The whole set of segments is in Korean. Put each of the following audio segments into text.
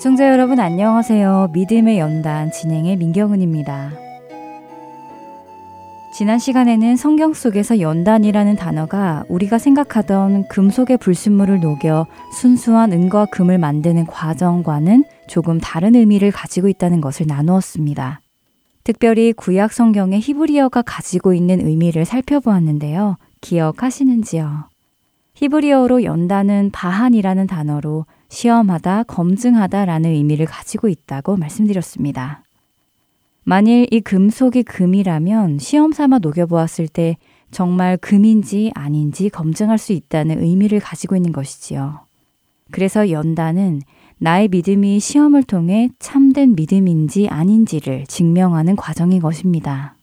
애청자 여러분 안녕하세요. 믿음의 연단 진행의 민경은입니다. 지난 시간에는 성경 속에서 연단이라는 단어가 우리가 생각하던 금속의 불순물을 녹여 순수한 은과 금을 만드는 과정과는 조금 다른 의미를 가지고 있다는 것을 나누었습니다. 특별히 구약 성경의 히브리어가 가지고 있는 의미를 살펴보았는데요. 기억하시는지요? 히브리어로 연단은 바한이라는 단어로 시험하다, 검증하다라는 의미를 가지고 있다고 말씀드렸습니다. 만일 이 금속이 금이라면 시험 삼아 녹여보았을 때 정말 금인지 아닌지 검증할 수 있다는 의미를 가지고 있는 것이지요. 그래서 연단은 나의 믿음이 시험을 통해 참된 믿음인지 아닌지를 증명하는 과정인 것입니다.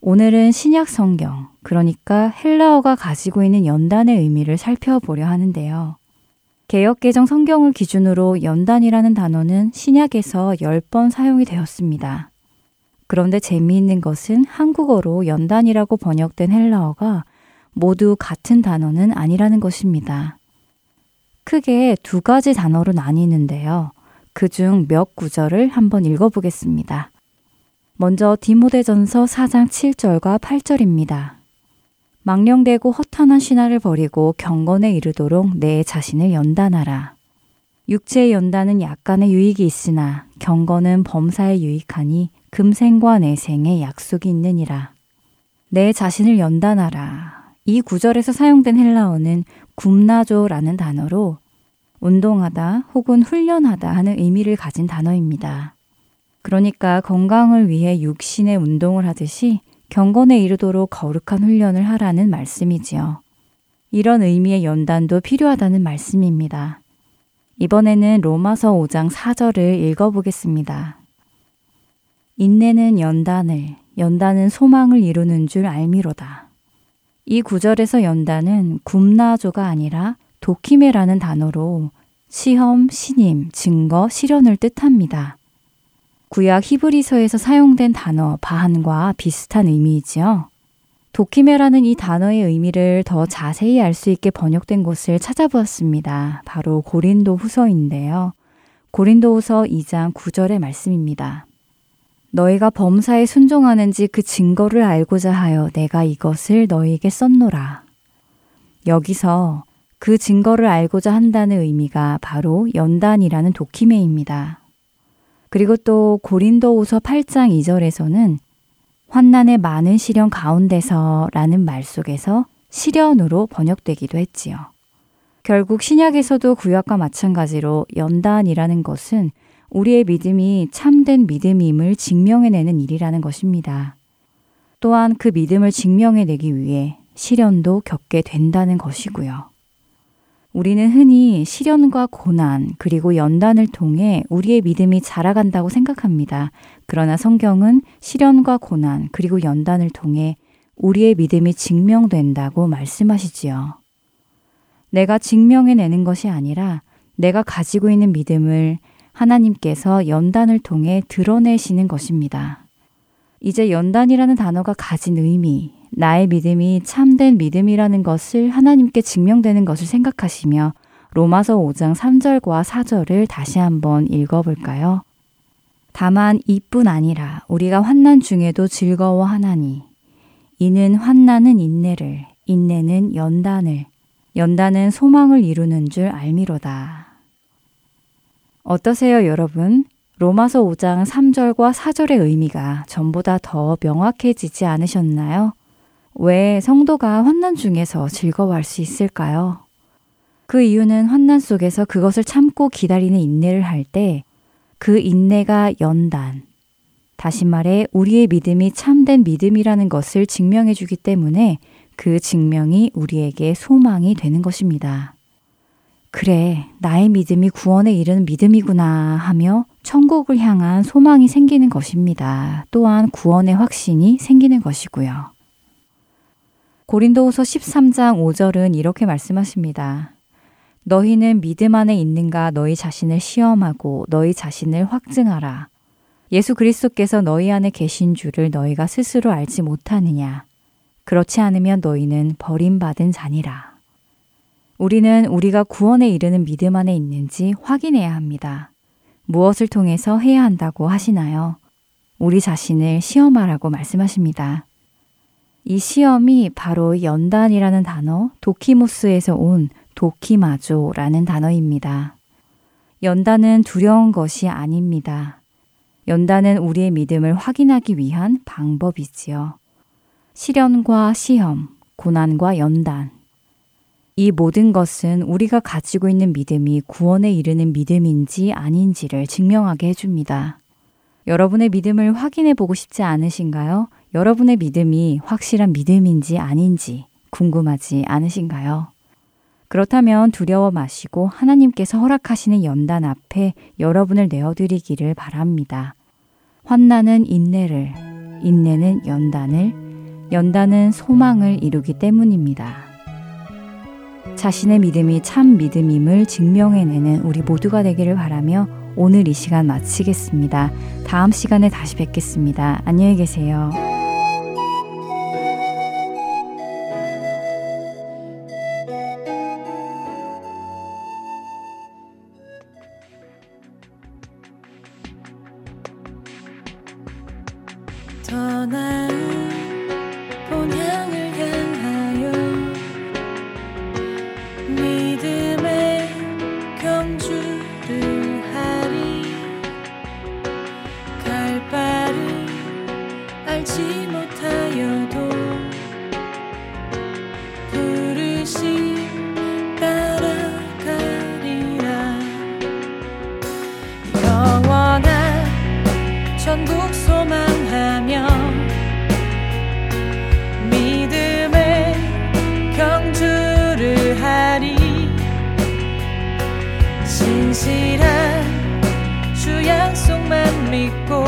오늘은 신약 성경, 그러니까 헬라어가 가지고 있는 연단의 의미를 살펴보려 하는데요. 개혁개정 성경을 기준으로 연단이라는 단어는 신약에서 10번 사용이 되었습니다. 그런데 재미있는 것은 한국어로 연단이라고 번역된 헬라어가 모두 같은 단어는 아니라는 것입니다. 크게 두 가지 단어로 나뉘는데요. 그 중 몇 구절을 한번 읽어보겠습니다. 먼저 디모데전서 4장 7절과 8절입니다. 망령되고 허탄한 신화를 버리고 경건에 이르도록 내 자신을 연단하라. 육체의 연단은 약간의 유익이 있으나 경건은 범사에 유익하니 금생과 내생에 약속이 있느니라. 내 자신을 연단하라. 이 구절에서 사용된 헬라어는 굼나조라는 단어로 운동하다 혹은 훈련하다 하는 의미를 가진 단어입니다. 그러니까 건강을 위해 육신의 운동을 하듯이 경건에 이르도록 거룩한 훈련을 하라는 말씀이지요. 이런 의미의 연단도 필요하다는 말씀입니다. 이번에는 로마서 5장 4절을 읽어보겠습니다. 인내는 연단을, 연단은 소망을 이루는 줄 알미로다. 이 구절에서 연단은 굼나조가 아니라 도키메라는 단어로 시험, 신임, 증거, 실현을 뜻합니다. 구약 히브리서에서 사용된 단어 바한과 비슷한 의미이지요. 도키메라는 이 단어의 의미를 더 자세히 알 수 있게 번역된 곳을 찾아보았습니다. 바로 고린도 후서인데요. 고린도 후서 2장 9절의 말씀입니다. 너희가 범사에 순종하는지 그 증거를 알고자 하여 내가 이것을 너희에게 썼노라. 여기서 그 증거를 알고자 한다는 의미가 바로 연단이라는 도키메입니다. 그리고 또 고린도후서 8장 2절에서는 환난의 많은 시련 가운데서라는 말 속에서 시련으로 번역되기도 했지요. 결국 신약에서도 구약과 마찬가지로 연단이라는 것은 우리의 믿음이 참된 믿음임을 증명해내는 일이라는 것입니다. 또한 그 믿음을 증명해내기 위해 시련도 겪게 된다는 것이고요. 우리는 흔히 시련과 고난 그리고 연단을 통해 우리의 믿음이 자라간다고 생각합니다. 그러나 성경은 시련과 고난 그리고 연단을 통해 우리의 믿음이 증명된다고 말씀하시지요. 내가 증명해내는 것이 아니라 내가 가지고 있는 믿음을 하나님께서 연단을 통해 드러내시는 것입니다. 이제 연단이라는 단어가 가진 의미, 나의 믿음이 참된 믿음이라는 것을 하나님께 증명되는 것을 생각하시며 로마서 5장 3절과 4절을 다시 한번 읽어볼까요? 다만 이뿐 아니라 우리가 환난 중에도 즐거워하나니 이는 환난은 인내를 인내는 연단을 연단은 소망을 이루는 줄 알미로다. 어떠세요, 여러분? 로마서 5장 3절과 4절의 의미가 전보다 더 명확해지지 않으셨나요? 왜 성도가 환난 중에서 즐거워할 수 있을까요? 그 이유는 환난 속에서 그것을 참고 기다리는 인내를 할 때 그 인내가 연단, 다시 말해 우리의 믿음이 참된 믿음이라는 것을 증명해 주기 때문에 그 증명이 우리에게 소망이 되는 것입니다. 그래, 나의 믿음이 구원에 이르는 믿음이구나 하며 천국을 향한 소망이 생기는 것입니다. 또한 구원의 확신이 생기는 것이고요. 고린도후서 13장 5절은 이렇게 말씀하십니다. 너희는 믿음 안에 있는가 너희 자신을 시험하고 너희 자신을 확증하라. 예수 그리스도께서 너희 안에 계신 줄을 너희가 스스로 알지 못하느냐. 그렇지 않으면 너희는 버림받은 자니라. 우리는 우리가 구원에 이르는 믿음 안에 있는지 확인해야 합니다. 무엇을 통해서 해야 한다고 하시나요? 우리 자신을 시험하라고 말씀하십니다. 이 시험이 바로 연단이라는 단어, 도키모스에서 온 도키마조라는 단어입니다. 연단은 두려운 것이 아닙니다. 연단은 우리의 믿음을 확인하기 위한 방법이지요. 시련과 시험, 고난과 연단. 이 모든 것은 우리가 가지고 있는 믿음이 구원에 이르는 믿음인지 아닌지를 증명하게 해줍니다. 여러분의 믿음을 확인해 보고 싶지 않으신가요? 여러분의 믿음이 확실한 믿음인지 아닌지 궁금하지 않으신가요? 그렇다면 두려워 마시고 하나님께서 허락하시는 연단 앞에 여러분을 내어드리기를 바랍니다. 환난은 인내를, 인내는 연단을, 연단은 소망을 이루기 때문입니다. 자신의 믿음이 참 믿음임을 증명해내는 우리 모두가 되기를 바라며 오늘 이 시간 마치겠습니다. 다음 시간에 다시 뵙겠습니다. 안녕히 계세요. 진실한 주 약속만 믿고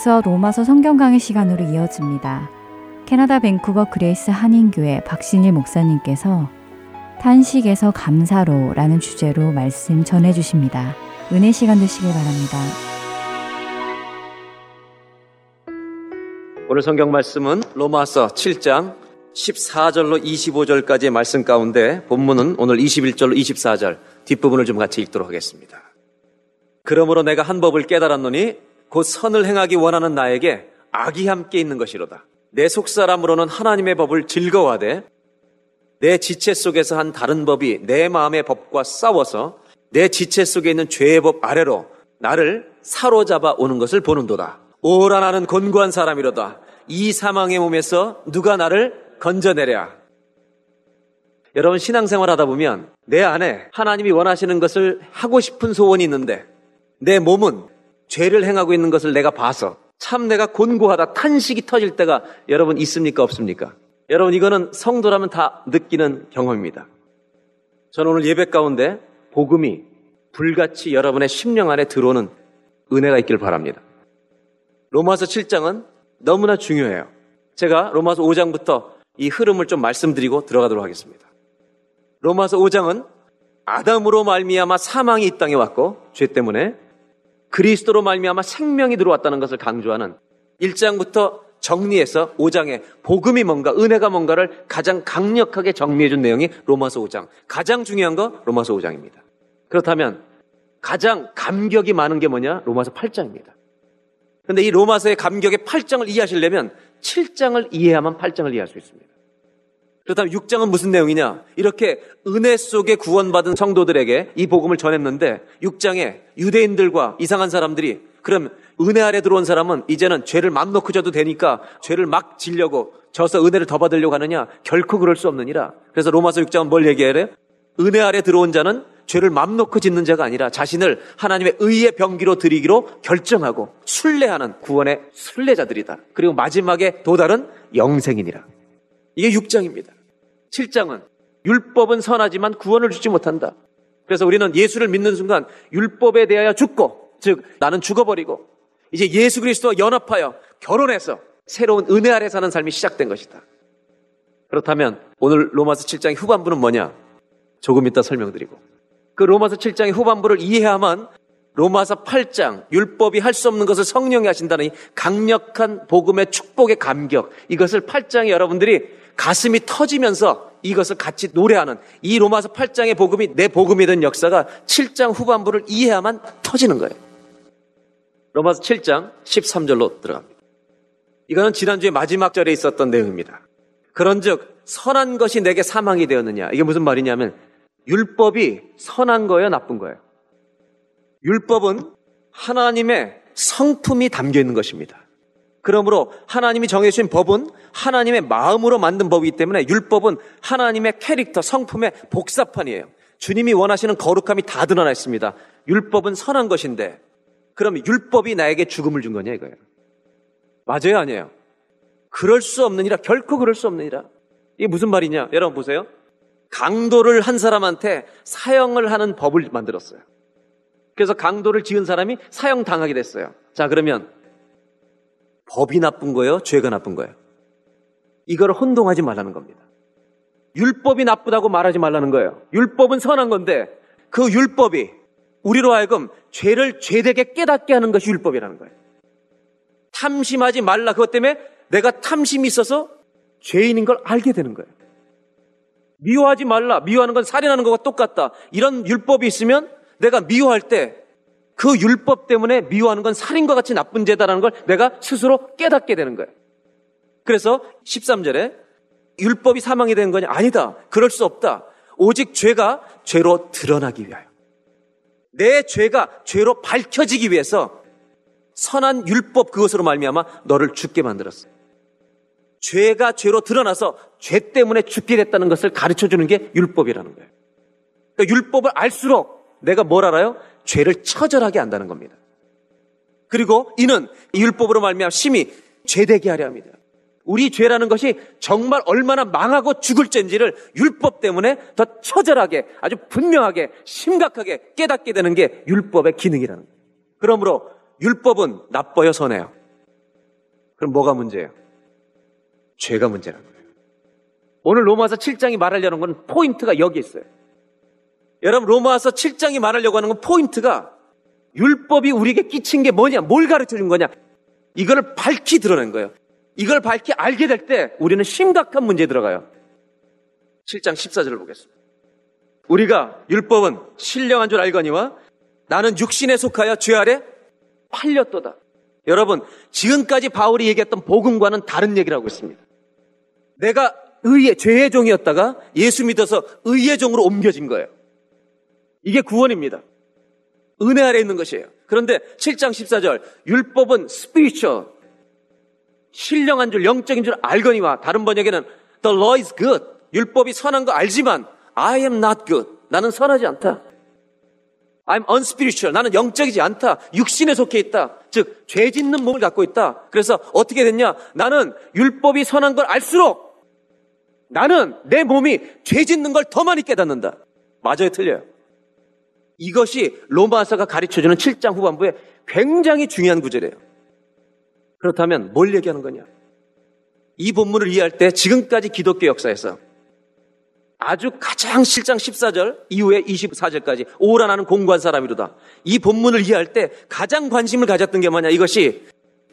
계속해서 로마서 성경 강의 시간으로 이어집니다. 캐나다 밴쿠버 그레이스 한인교회 박신일 목사님께서 탄식에서 감사로 라는 주제로 말씀 전해 주십니다. 은혜 시간 되시길 바랍니다. 오늘 성경 말씀은 로마서 7장 14절로 25절까지의 말씀 가운데 본문은 오늘 21절로 24절 뒷부분을 좀 같이 읽도록 하겠습니다. 그러므로 내가 한 법을 깨달았노니 곧 선을 행하기 원하는 나에게 악이 함께 있는 것이로다. 내 속사람으로는 하나님의 법을 즐거워하되 내 지체 속에서 한 다른 법이 내 마음의 법과 싸워서 내 지체 속에 있는 죄의 법 아래로 나를 사로잡아 오는 것을 보는도다. 오라 나는 곤고한 사람이로다. 이 사망의 몸에서 누가 나를 건져내랴. 여러분 신앙생활 하다 보면 내 안에 하나님이 원하시는 것을 하고 싶은 소원이 있는데 내 몸은 죄를 행하고 있는 것을 내가 봐서 참 내가 곤고하다 탄식이 터질 때가 여러분 있습니까 없습니까? 여러분 이거는 성도라면 다 느끼는 경험입니다. 저는 오늘 예배 가운데 복음이 불같이 여러분의 심령 안에 들어오는 은혜가 있길 바랍니다. 로마서 7장은 너무나 중요해요. 제가 로마서 5장부터 이 흐름을 좀 말씀드리고 들어가도록 하겠습니다. 로마서 5장은 아담으로 말미암아 사망이 이 땅에 왔고 죄 때문에 그리스도로 말미암아 생명이 들어왔다는 것을 강조하는 1장부터 정리해서 5장에 복음이 뭔가 은혜가 뭔가를 가장 강력하게 정리해 준 내용이 로마서 5장. 가장 중요한 거 로마서 5장입니다. 그렇다면 가장 감격이 많은 게 뭐냐? 로마서 8장입니다. 근데 이 로마서의 감격의 8장을 이해하시려면 7장을 이해하면 8장을 이해할 수 있습니다. 그렇다면 6장은 무슨 내용이냐? 이렇게 은혜 속에 구원받은 성도들에게 이 복음을 전했는데 6장에 유대인들과 이상한 사람들이 그럼 은혜 아래 들어온 사람은 이제는 죄를 맘 놓고 져도 되니까 죄를 막 지려고 져서 은혜를 더 받으려고 하느냐? 결코 그럴 수 없느니라. 그래서 로마서 6장은 뭘 얘기해요? 은혜 아래 들어온 자는 죄를 맘 놓고 짓는 자가 아니라 자신을 하나님의 의의 병기로 드리기로 결정하고 순례하는 구원의 순례자들이다. 그리고 마지막에 도달은 영생이니라. 이게 6장입니다. 7장은 율법은 선하지만 구원을 주지 못한다. 그래서 우리는 예수를 믿는 순간 율법에 대하여 죽고, 즉, 나는 죽어버리고, 이제 예수 그리스도와 연합하여 결혼해서 새로운 은혜 아래 사는 삶이 시작된 것이다. 그렇다면 오늘 로마서 7장의 후반부는 뭐냐? 조금 이따 설명드리고. 그 로마서 7장의 후반부를 이해하면 로마서 8장 율법이 할 수 없는 것을 성령이 하신다는 이 강력한 복음의 축복의 감격 이것을 8장에 여러분들이 가슴이 터지면서 이것을 같이 노래하는 이 로마서 8장의 복음이 내 복음이 된 역사가 7장 후반부를 이해야만 터지는 거예요. 로마서 7장 13절로 들어갑니다. 이거는 지난주에 마지막 절에 있었던 내용입니다. 그런즉 선한 것이 내게 사망이 되었느냐. 이게 무슨 말이냐면 율법이 선한 거예요, 나쁜 거예요. 율법은 하나님의 성품이 담겨 있는 것입니다. 그러므로 하나님이 정해주신 법은 하나님의 마음으로 만든 법이기 때문에 율법은 하나님의 캐릭터, 성품의 복사판이에요. 주님이 원하시는 거룩함이 다 드러나 있습니다. 율법은 선한 것인데, 그럼 율법이 나에게 죽음을 준 거냐 이거예요. 맞아요, 아니에요? 그럴 수 없느니라, 결코 그럴 수 없느니라. 이게 무슨 말이냐? 여러분 보세요. 강도를 한 사람한테 사형을 하는 법을 만들었어요. 그래서 강도를 지은 사람이 사형 당하게 됐어요. 자, 그러면 법이 나쁜 거예요? 죄가 나쁜 거예요? 이걸 혼동하지 말라는 겁니다. 율법이 나쁘다고 말하지 말라는 거예요. 율법은 선한 건데 그 율법이 우리로 하여금 죄를 죄되게 깨닫게 하는 것이 율법이라는 거예요. 탐심하지 말라. 그것 때문에 내가 탐심이 있어서 죄인인 걸 알게 되는 거예요. 미워하지 말라. 미워하는 건 살인하는 것과 똑같다. 이런 율법이 있으면 내가 미워할 때 그 율법 때문에 미워하는 건 살인과 같이 나쁜 죄다라는 걸 내가 스스로 깨닫게 되는 거예요. 그래서 13절에 율법이 사망이 된 거냐? 아니다. 그럴 수 없다. 오직 죄가 죄로 드러나기 위하여. 내 죄가 죄로 밝혀지기 위해서 선한 율법 그것으로 말미암아 너를 죽게 만들었어요. 죄가 죄로 드러나서 죄 때문에 죽게 됐다는 것을 가르쳐 주는 게 율법이라는 거예요. 그러니까 율법을 알수록 내가 뭘 알아요? 죄를 처절하게 안다는 겁니다. 그리고 이는 이 율법으로 말미암아 심히 죄되게 하려 합니다. 우리 죄라는 것이 정말 얼마나 망하고 죽을 죄인지를 율법 때문에 더 처절하게 아주 분명하게 심각하게 깨닫게 되는 게 율법의 기능이라는 거예요. 그러므로 율법은 나빠요, 선해요? 그럼 뭐가 문제예요? 죄가 문제라는 거예요. 오늘 로마서 7장이 말하려는 건 포인트가 여기 있어요. 여러분, 로마서 7장이 말하려고 하는 건 포인트가 율법이 우리에게 끼친 게 뭐냐, 뭘 가르쳐 준 거냐, 이걸 밝히 드러낸 거예요. 이걸 밝히 알게 될 때 우리는 심각한 문제에 들어가요. 7장 14절을 보겠습니다. 우리가 율법은 신령한 줄 알거니와 나는 육신에 속하여 죄 아래 팔렸도다. 여러분, 지금까지 바울이 얘기했던 복음과는 다른 얘기를 하고 있습니다. 내가 의의, 죄의 종이었다가 예수 믿어서 의의 종으로 옮겨진 거예요. 이게 구원입니다. 은혜 아래 있는 것이에요. 그런데 7장 14절, 율법은 스피리처, 신령한 줄, 영적인 줄 알거니와 다른 번역에는 the law is good. 율법이 선한 거 알지만 I am not good. 나는 선하지 않다. I'm unspiritual. 나는 영적이지 않다. 육신에 속해 있다. 즉, 죄 짓는 몸을 갖고 있다. 그래서 어떻게 됐냐? 나는 율법이 선한 걸 알수록 나는 내 몸이 죄 짓는 걸 더 많이 깨닫는다. 맞아요, 틀려요. 이것이 로마서가 가르쳐주는 7장 후반부에 굉장히 중요한 구절이에요. 그렇다면 뭘 얘기하는 거냐? 이 본문을 이해할 때 지금까지 기독교 역사에서 아주 가장 실장 14절 이후에 24절까지 오라 나는 공부한 사람이로다. 이 본문을 이해할 때 가장 관심을 가졌던 게 뭐냐? 이것이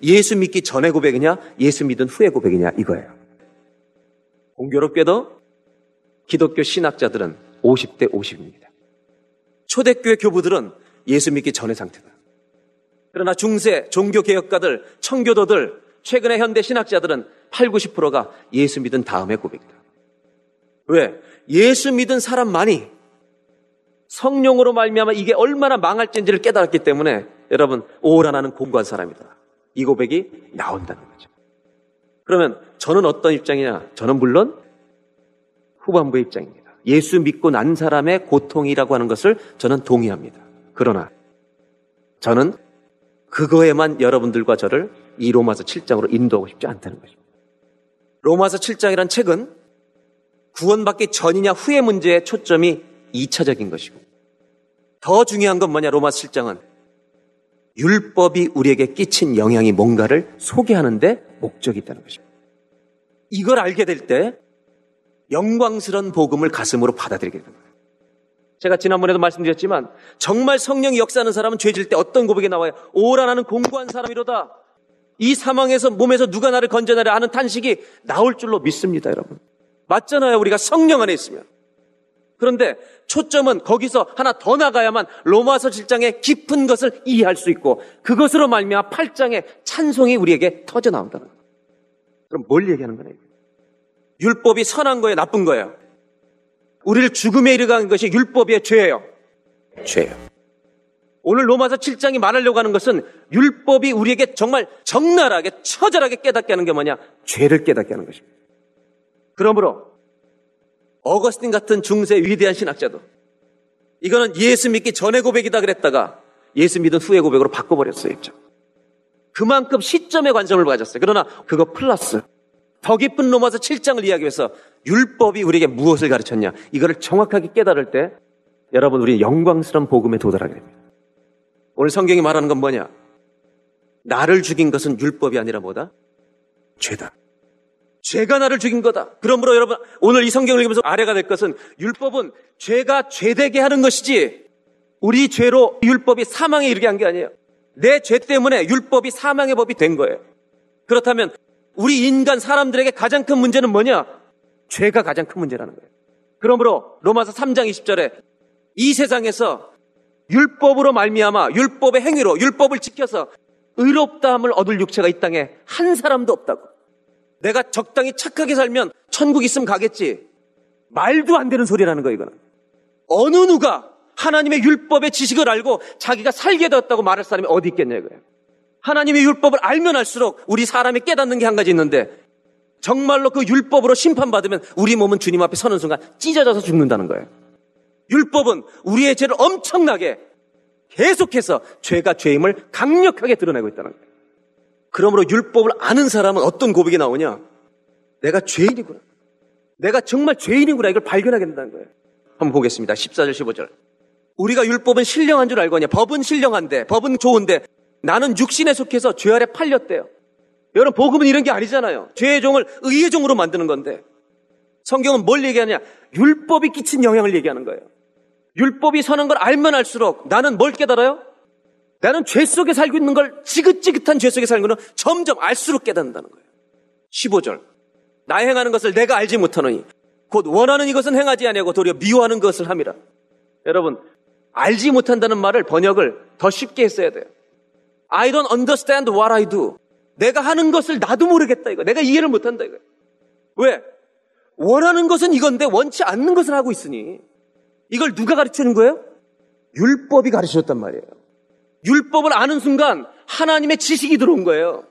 예수 믿기 전의 고백이냐? 예수 믿은 후의 고백이냐? 이거예요. 공교롭게도 기독교 신학자들은 50대 50입니다. 초대교회 교부들은 예수 믿기 전의 상태다. 그러나 중세, 종교개혁가들, 청교도들, 최근의 현대 신학자들은 8, 90%가 예수 믿은 다음의 고백이다. 왜? 예수 믿은 사람만이 성령으로 말미암아 이게 얼마나 망할지인지를 깨달았기 때문에 여러분 오라 나는 공부한 사람이다. 이 고백이 나온다는 거죠. 그러면 저는 어떤 입장이냐? 저는 물론 후반부의 입장입니다. 예수 믿고 난 사람의 고통이라고 하는 것을 저는 동의합니다. 그러나 저는 그거에만 여러분들과 저를 이 로마서 7장으로 인도하고 싶지 않다는 것입니다. 로마서 7장이란 책은 구원받기 전이냐 후의 문제에 초점이 2차적인 것이고 더 중요한 건 뭐냐 로마서 7장은 율법이 우리에게 끼친 영향이 뭔가를 소개하는데 목적이 있다는 것입니다. 이걸 알게 될 때 영광스러운 복음을 가슴으로 받아들이게 됩니다. 제가 지난번에도 말씀드렸지만 정말 성령이 역사하는 사람은 죄질 때 어떤 고백이 나와요? 오라 나는 공부한 사람이로다. 이 상황에서 몸에서 누가 나를 건져내라 하는 탄식이 나올 줄로 믿습니다, 여러분. 맞잖아요, 우리가 성령 안에 있으면. 그런데 초점은 거기서 하나 더 나가야만 로마서 7장의 깊은 것을 이해할 수 있고 그것으로 말미암아 8장의 찬송이 우리에게 터져 나온다는 거예요. 그럼 뭘 얘기하는 거예요? 율법이 선한 거예요, 나쁜 거예요? 우리를 죽음에 이르가는 것이 율법의 죄예요. 죄예요. 오늘 로마서 7장이 말하려고 하는 것은 율법이 우리에게 정말 적나라하게 처절하게 깨닫게 하는 게 뭐냐? 죄를 깨닫게 하는 것입니다. 그러므로 어거스틴 같은 중세 위대한 신학자도 이거는 예수 믿기 전의 고백이다 그랬다가 예수 믿은 후의 고백으로 바꿔버렸어요. 입장. 그만큼 시점에 관점을 가졌어요. 그러나 그거 플러스 더 깊은 로마서 7장을 이야기하기 위해서 율법이 우리에게 무엇을 가르쳤냐 이거를 정확하게 깨달을 때 여러분 우리 영광스러운 복음에 도달하게 됩니다. 오늘 성경이 말하는 건 뭐냐? 나를 죽인 것은 율법이 아니라 뭐다? 죄다. 죄가 나를 죽인 거다. 그러므로 여러분 오늘 이 성경을 읽으면서 아래가 될 것은 율법은 죄가 죄되게 하는 것이지 우리 죄로 율법이 사망에 이르게 한 게 아니에요. 내 죄 때문에 율법이 사망의 법이 된 거예요. 그렇다면 우리 인간 사람들에게 가장 큰 문제는 뭐냐? 죄가 가장 큰 문제라는 거예요. 그러므로 로마서 3장 20절에 이 세상에서 율법으로 말미암아 율법의 행위로 율법을 지켜서 의롭다함을 얻을 육체가 이 땅에 한 사람도 없다고. 내가 적당히 착하게 살면 천국 있으면 가겠지. 말도 안 되는 소리라는 거예요, 이거는. 어느 누가 하나님의 율법의 지식을 알고 자기가 살게 되었다고 말할 사람이 어디 있겠냐, 이거예요. 하나님의 율법을 알면 알수록 우리 사람이 깨닫는 게 한 가지 있는데 정말로 그 율법으로 심판받으면 우리 몸은 주님 앞에 서는 순간 찢어져서 죽는다는 거예요. 율법은 우리의 죄를 엄청나게 계속해서 죄가 죄임을 강력하게 드러내고 있다는 거예요. 그러므로 율법을 아는 사람은 어떤 고백이 나오냐? 내가 죄인이구나. 내가 정말 죄인이구나. 이걸 발견하게 된다는 거예요. 한번 보겠습니다. 14절, 15절. 우리가 율법은 신령한 줄 알거냐? 법은 신령한데, 법은 좋은데, 나는 육신에 속해서 죄 아래 팔렸대요. 여러분, 복음은 이런 게 아니잖아요. 죄의 종을 의의 종으로 만드는 건데. 성경은 뭘 얘기하냐? 율법이 끼친 영향을 얘기하는 거예요. 율법이 서는 걸 알면 알수록 나는 뭘 깨달아요? 나는 죄 속에 살고 있는 걸 지긋지긋한 죄 속에 살는 거는 점점 알수록 깨닫는다는 거예요. 15절. 나 행하는 것을 내가 알지 못하노니 곧 원하는 이것은 행하지 아니하고 도리어 미워하는 것을 함이라. 여러분, 알지 못한다는 말을 번역을 더 쉽게 했어야 돼요. I don't understand what I do. 내가 하는 것을 나도 모르겠다 이거. 내가 이해를 못한다 이거. 왜? 원하는 것은 이건데 원치 않는 것을 하고 있으니 이걸 누가 가르치는 거예요? 율법이 가르쳐줬단 말이에요. 율법을 아는 순간 하나님의 지식이 들어온 거예요.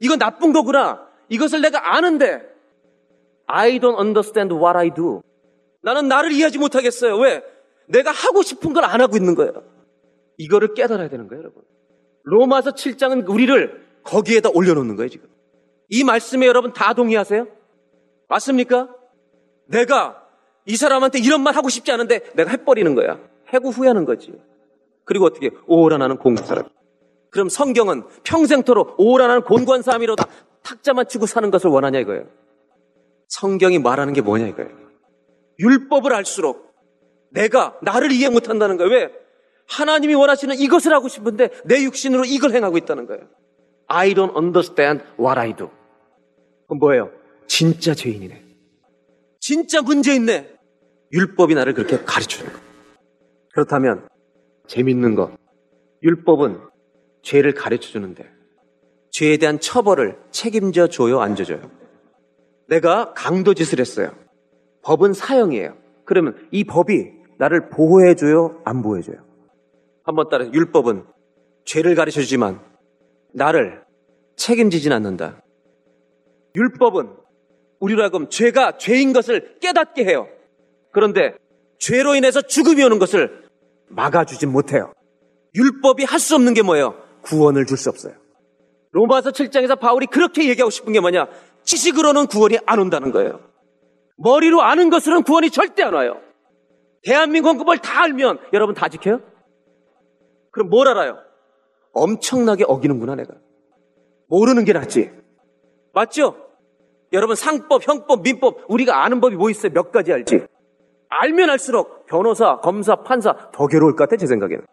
이건 나쁜 거구나. 이것을 내가 아는데 I don't understand what I do. 나는 나를 이해하지 못하겠어요. 왜? 내가 하고 싶은 걸 안 하고 있는 거예요. 이거를 깨달아야 되는 거예요, 여러분. 로마서 7장은 우리를 거기에다 올려놓는 거예요, 지금. 이 말씀에 여러분 다 동의하세요? 맞습니까? 내가 이 사람한테 이런 말 하고 싶지 않은데 내가 해버리는 거야. 해고 후회하는 거지. 그리고 어떻게 오라 나는 공부 사람. 그럼 성경은 평생토록 오라 나는 곤고한 사람이로다 탁자만 치고 사는 것을 원하냐 이거예요. 성경이 말하는 게 뭐냐 이거예요. 율법을 알수록 내가 나를 이해 못한다는 거예요. 왜? 하나님이 원하시는 이것을 하고 싶은데 내 육신으로 이걸 행하고 있다는 거예요. I don't understand what I do. 그럼 뭐예요? 진짜 죄인이네. 진짜 문제 있네. 율법이 나를 그렇게 가르쳐주는 거. 그렇다면 재밌는 거. 율법은 죄를 가르쳐 주는데 죄에 대한 처벌을 책임져 줘요, 안 줘줘요? 내가 강도 짓을 했어요. 법은 사형이에요. 그러면 이 법이 나를 보호해줘요, 안 보호해줘요? 한번 따라 율법은 죄를 가르쳐 주지만 나를 책임지진 않는다. 율법은 우리로 하여금 죄가 죄인 것을 깨닫게 해요. 그런데 죄로 인해서 죽음이 오는 것을 막아주진 못해요. 율법이 할 수 없는 게 뭐예요? 구원을 줄 수 없어요. 로마서 7장에서 바울이 그렇게 얘기하고 싶은 게 뭐냐? 지식으로는 구원이 안 온다는 거예요. 머리로 아는 것으로는 구원이 절대 안 와요. 대한민국 법을 다 알면 여러분 다 지켜요? 그럼 뭘 알아요? 엄청나게 어기는구나 내가. 모르는 게 낫지. 맞죠? 여러분 상법, 형법, 민법 우리가 아는 법이 뭐 있어요? 몇 가지 알지? 알면 알수록 변호사, 검사, 판사 더 괴로울 것 같아 제 생각에는.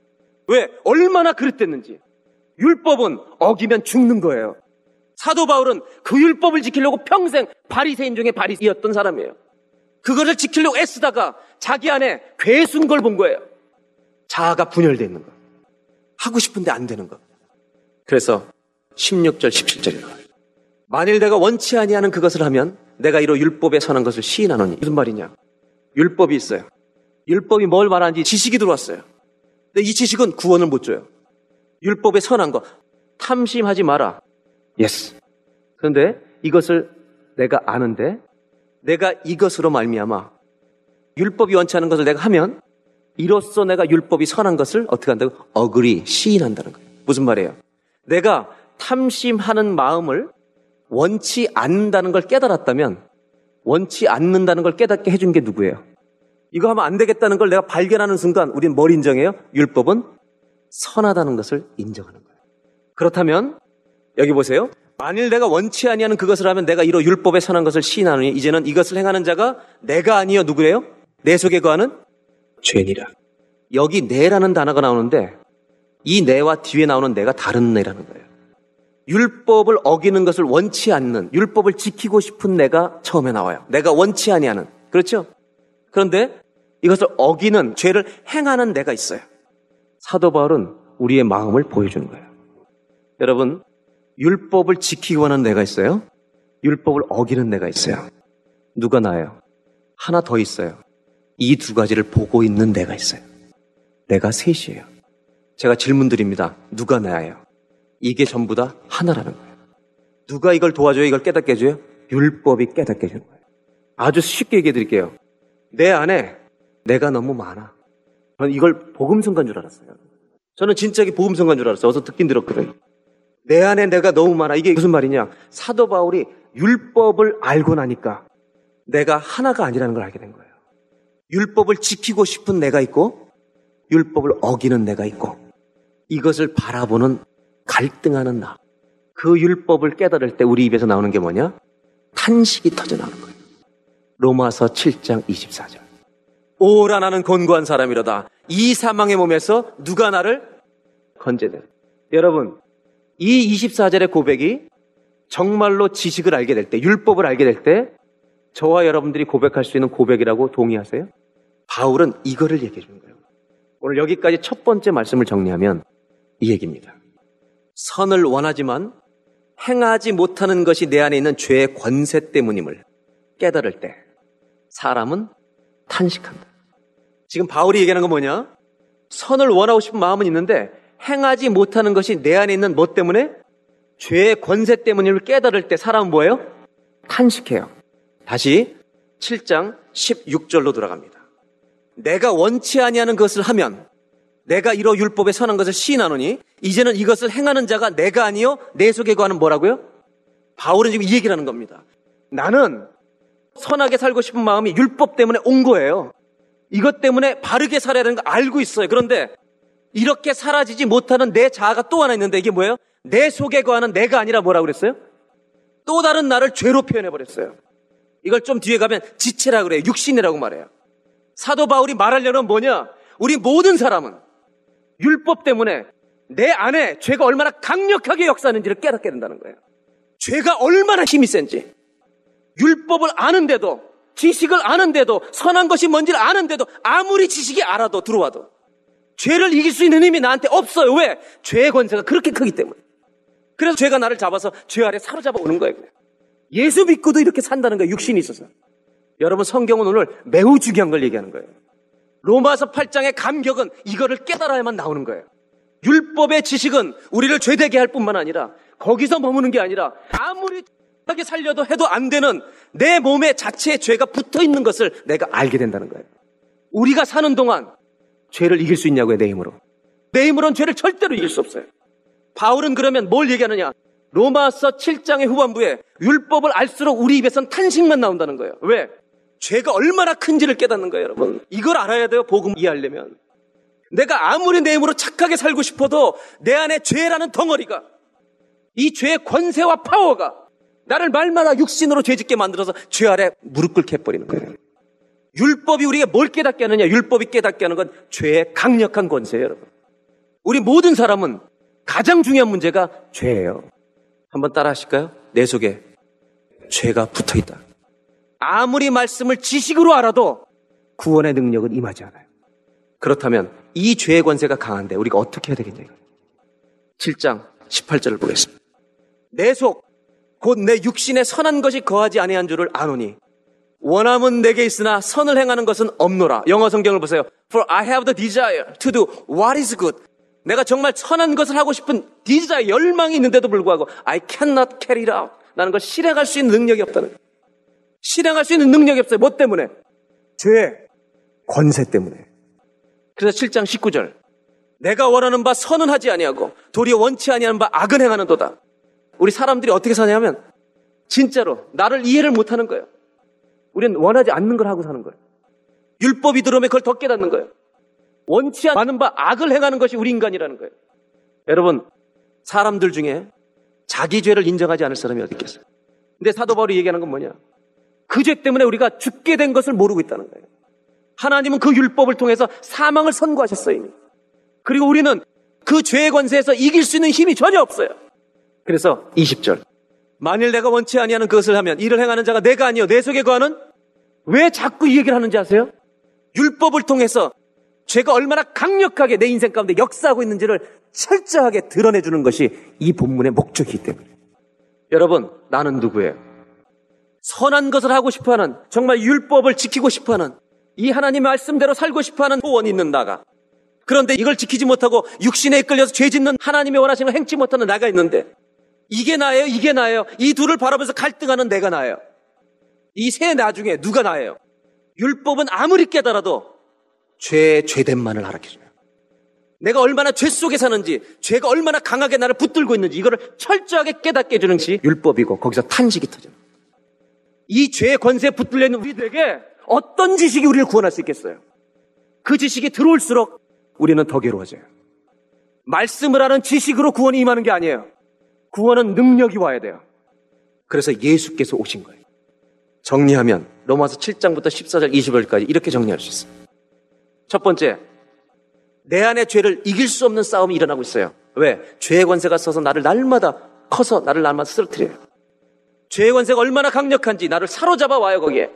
왜? 얼마나 그릇됐는지. 율법은 어기면 죽는 거예요. 사도 바울은 그 율법을 지키려고 평생 바리새인 중에 바리새였던 사람이에요. 그거를 지키려고 애쓰다가 자기 안에 괴순 걸 본 거예요. 자아가 분열되어 있는 거. 하고 싶은데 안 되는 거. 그래서 16절, 17절이 나와요. 만일 내가 원치 아니하는 그것을 하면 내가 이로 율법에 선한 것을 시인하노니 무슨 말이냐? 율법이 있어요. 율법이 뭘 말하는지 지식이 들어왔어요. 근데 이 지식은 구원을 못 줘요. 율법에 선한 거 탐심하지 마라. yes. 그런데 이것을 내가 아는데 내가 이것으로 말미암아 율법이 원치 않은 것을 내가 하면 이로써 내가 율법이 선한 것을 어떻게 한다고? agree, 시인한다는 거예요. 무슨 말이에요? 내가 탐심하는 마음을 원치 않는다는 걸 깨달았다면 원치 않는다는 걸 깨닫게 해준 게 누구예요? 이거 하면 안 되겠다는 걸 내가 발견하는 순간 우린 뭘 인정해요? 율법은 선하다는 것을 인정하는 거예요. 그렇다면 여기 보세요. 만일 내가 원치 아니하는 그것을 하면 내가 이로 율법에 선한 것을 시인하느니 이제는 이것을 행하는 자가 내가 아니여 누구예요? 내 속에 거하는 죄니라. 여기 내라는 단어가 나오는데 이 내와 뒤에 나오는 내가 다른 내라는 거예요. 율법을 어기는 것을 원치 않는 율법을 지키고 싶은 내가 처음에 나와요. 내가 원치 아니하는 그렇죠? 그런데 이것을 어기는 죄를 행하는 내가 있어요. 사도 바울은 우리의 마음을 보여주는 거예요. 여러분 율법을 지키기 원하는 내가 있어요. 율법을 어기는 내가 있어요. 누가 나요? 하나 더 있어요. 이 두 가지를 보고 있는 내가 있어요. 내가 셋이에요. 제가 질문 드립니다. 누가 나예요? 이게 전부 다 하나라는 거예요. 누가 이걸 도와줘요? 이걸 깨닫게 해줘요? 율법이 깨닫게 해주는 거예요. 아주 쉽게 얘기해 드릴게요. 내 안에 내가 너무 많아. 저는 이걸 복음성간 줄 알았어요. 저는 진짜 이게 복음성간 줄 알았어요. 어서 듣긴 들었거든요. 내 안에 내가 너무 많아. 이게 무슨 말이냐? 사도 바울이 율법을 알고 나니까 내가 하나가 아니라는 걸 알게 된 거예요. 율법을 지키고 싶은 내가 있고 율법을 어기는 내가 있고 이것을 바라보는 갈등하는 나. 그 율법을 깨달을 때 우리 입에서 나오는 게 뭐냐? 탄식이 터져 나오는 거예요. 로마서 7장 24절. 오라 나는 곤고한 사람이로다. 이 사망의 몸에서 누가 나를 건져내. 여러분, 이 24절의 고백이 정말로 지식을 알게 될 때, 율법을 알게 될 때, 저와 여러분들이 고백할 수 있는 고백이라고 동의하세요? 바울은 이거를 얘기해 주는 거예요. 오늘 여기까지 첫 번째 말씀을 정리하면 이 얘기입니다. 선을 원하지만 행하지 못하는 것이 내 안에 있는 죄의 권세 때문임을 깨달을 때 사람은 탄식한다. 지금 바울이 얘기하는 건 뭐냐? 선을 원하고 싶은 마음은 있는데 행하지 못하는 것이 내 안에 있는 뭐 때문에? 죄의 권세 때문임을 깨달을 때 사람은 뭐예요? 탄식해요. 다시 7장 16절로 돌아갑니다. 내가 원치 아니하는 것을 하면 내가 이로 율법에 선한 것을 시인하노니 이제는 이것을 행하는 자가 내가 아니요 내 속에 거하는 뭐라고요? 바울은 지금 이 얘기를 하는 겁니다. 나는 선하게 살고 싶은 마음이 율법 때문에 온 거예요. 이것 때문에 바르게 살아야 되는 거 알고 있어요. 그런데 이렇게 사라지지 못하는 내 자아가 또 하나 있는데 이게 뭐예요? 내 속에 거하는 내가 아니라 뭐라고 그랬어요? 또 다른 나를 죄로 표현해 버렸어요. 이걸 좀 뒤에 가면 지체라 그래요. 육신이라고 말해요. 사도 바울이 말하려는 뭐냐? 우리 모든 사람은 율법 때문에 내 안에 죄가 얼마나 강력하게 역사하는지를 깨닫게 된다는 거예요. 죄가 얼마나 힘이 센지. 율법을 아는데도, 지식을 아는데도, 선한 것이 뭔지를 아는데도, 아무리 지식이 알아도 들어와도, 죄를 이길 수 있는 힘이 나한테 없어요. 왜? 죄의 권세가 그렇게 크기 때문에. 그래서 죄가 나를 잡아서 죄 아래 사로잡아 오는 거예요. 예수 믿고도 이렇게 산다는 거예요. 육신이 있어서. 여러분 성경은 오늘 매우 중요한 걸 얘기하는 거예요. 로마서 8장의 감격은 이거를 깨달아야만 나오는 거예요. 율법의 지식은 우리를 죄되게 할 뿐만 아니라 거기서 머무는 게 아니라 아무리 하게 살려도 해도 안 되는 내 몸에 자체의 죄가 붙어 있는 것을 내가 알게 된다는 거예요. 우리가 사는 동안 죄를 이길 수 있냐고요, 내 힘으로. 내 힘으로는 죄를 절대로 이길 수 없어요. 바울은 그러면 뭘 얘기하느냐? 로마서 7장의 후반부에 율법을 알수록 우리 입에선 탄식만 나온다는 거예요. 왜? 죄가 얼마나 큰지를 깨닫는 거예요, 여러분. 이걸 알아야 돼요, 복음 이해하려면. 내가 아무리 내 힘으로 착하게 살고 싶어도 내 안에 죄라는 덩어리가 이 죄의 권세와 파워가 나를 말마다 육신으로 죄짓게 만들어서 죄 아래 무릎 꿇게 해버리는 거예요. 율법이 우리가 뭘 깨닫게 하느냐? 율법이 깨닫게 하는 건 죄의 강력한 권세예요, 여러분. 우리 모든 사람은 가장 중요한 문제가 죄예요. 한번 따라 하실까요? 내 속에 죄가 붙어 있다. 아무리 말씀을 지식으로 알아도 구원의 능력은 임하지 않아요. 그렇다면 이 죄의 권세가 강한데 우리가 어떻게 해야 되겠냐? 7장 18절을 보겠습니다. 내 속, 곧 내 육신에 선한 것이 거하지 아니한 줄을 아노니 원함은 내게 있으나 선을 행하는 것은 없노라. 영어 성경을 보세요. For I have the desire to do what is good. 내가 정말 선한 것을 하고 싶은 디자이 열망이 있는데도 불구하고 I cannot carry it out. 나는 걸 실행할 수 있는 능력이 없다는 거예요. 실행할 수 있는 능력이 없어요. 뭐 때문에? 죄, 권세 때문에. 그래서 7장 19절. 내가 원하는 바 선은 하지 아니하고 도리어 원치 아니하는 바 악은 행하는 도다. 우리 사람들이 어떻게 사냐면 진짜로 나를 이해를 못하는 거예요. 우리는 원하지 않는 걸 하고 사는 거예요. 율법이 들어오면 그걸 더 깨닫는 거예요. 원치 않은 바 악을 행하는 것이 우리 인간이라는 거예요. 여러분, 사람들 중에 자기 죄를 인정하지 않을 사람이 어디 있겠어요? 근데 사도 바울이 얘기하는 건 뭐냐? 그 죄 때문에 우리가 죽게 된 것을 모르고 있다는 거예요. 하나님은 그 율법을 통해서 사망을 선고하셨어요, 이미. 그리고 우리는 그 죄의 권세에서 이길 수 있는 힘이 전혀 없어요. 그래서 20절. 만일 내가 원치 아니하는 그것을 하면 이를 행하는 자가 내가 아니요 내 속에 거하는 왜 자꾸 이 얘기를 하는지 아세요? 율법을 통해서 죄가 얼마나 강력하게 내 인생 가운데 역사하고 있는지를 철저하게 드러내주는 것이 이 본문의 목적이기 때문에. 여러분, 나는 누구예요? 선한 것을 하고 싶어 하는, 정말 율법을 지키고 싶어 하는, 이 하나님의 말씀대로 살고 싶어 하는 소원이 있는 나가. 그런데 이걸 지키지 못하고 육신에 이끌려서 죄 짓는 하나님의 원하시는 걸 행치 못하는 나가 있는데, 이게 나예요? 이게 나예요? 이 둘을 바라보면서 갈등하는 내가 나예요. 이 세 나 중에 누가 나예요? 율법은 아무리 깨달아도 죄의 죄됨만을 알아계줘요. 내가 얼마나 죄 속에 사는지, 죄가 얼마나 강하게 나를 붙들고 있는지 이거를 철저하게 깨닫게 해주는 것이 율법이고 거기서 탄식이 터져요. 이 죄의 권세에 붙들려 있는 우리들에게 어떤 지식이 우리를 구원할 수 있겠어요? 그 지식이 들어올수록 우리는 더 괴로워져요. 말씀을 하는 지식으로 구원이 임하는 게 아니에요. 구원은 능력이 와야 돼요. 그래서 예수께서 오신 거예요. 정리하면 로마서 7장부터 14절 20절까지 이렇게 정리할 수 있어요. 첫 번째, 내 안의 죄를 이길 수 없는 싸움이 일어나고 있어요. 왜? 죄의 권세가 써서 나를 날마다 커서 나를 날마다 쓰러뜨려요. 죄의 권세가 얼마나 강력한지 나를 사로잡아 와요, 거기에.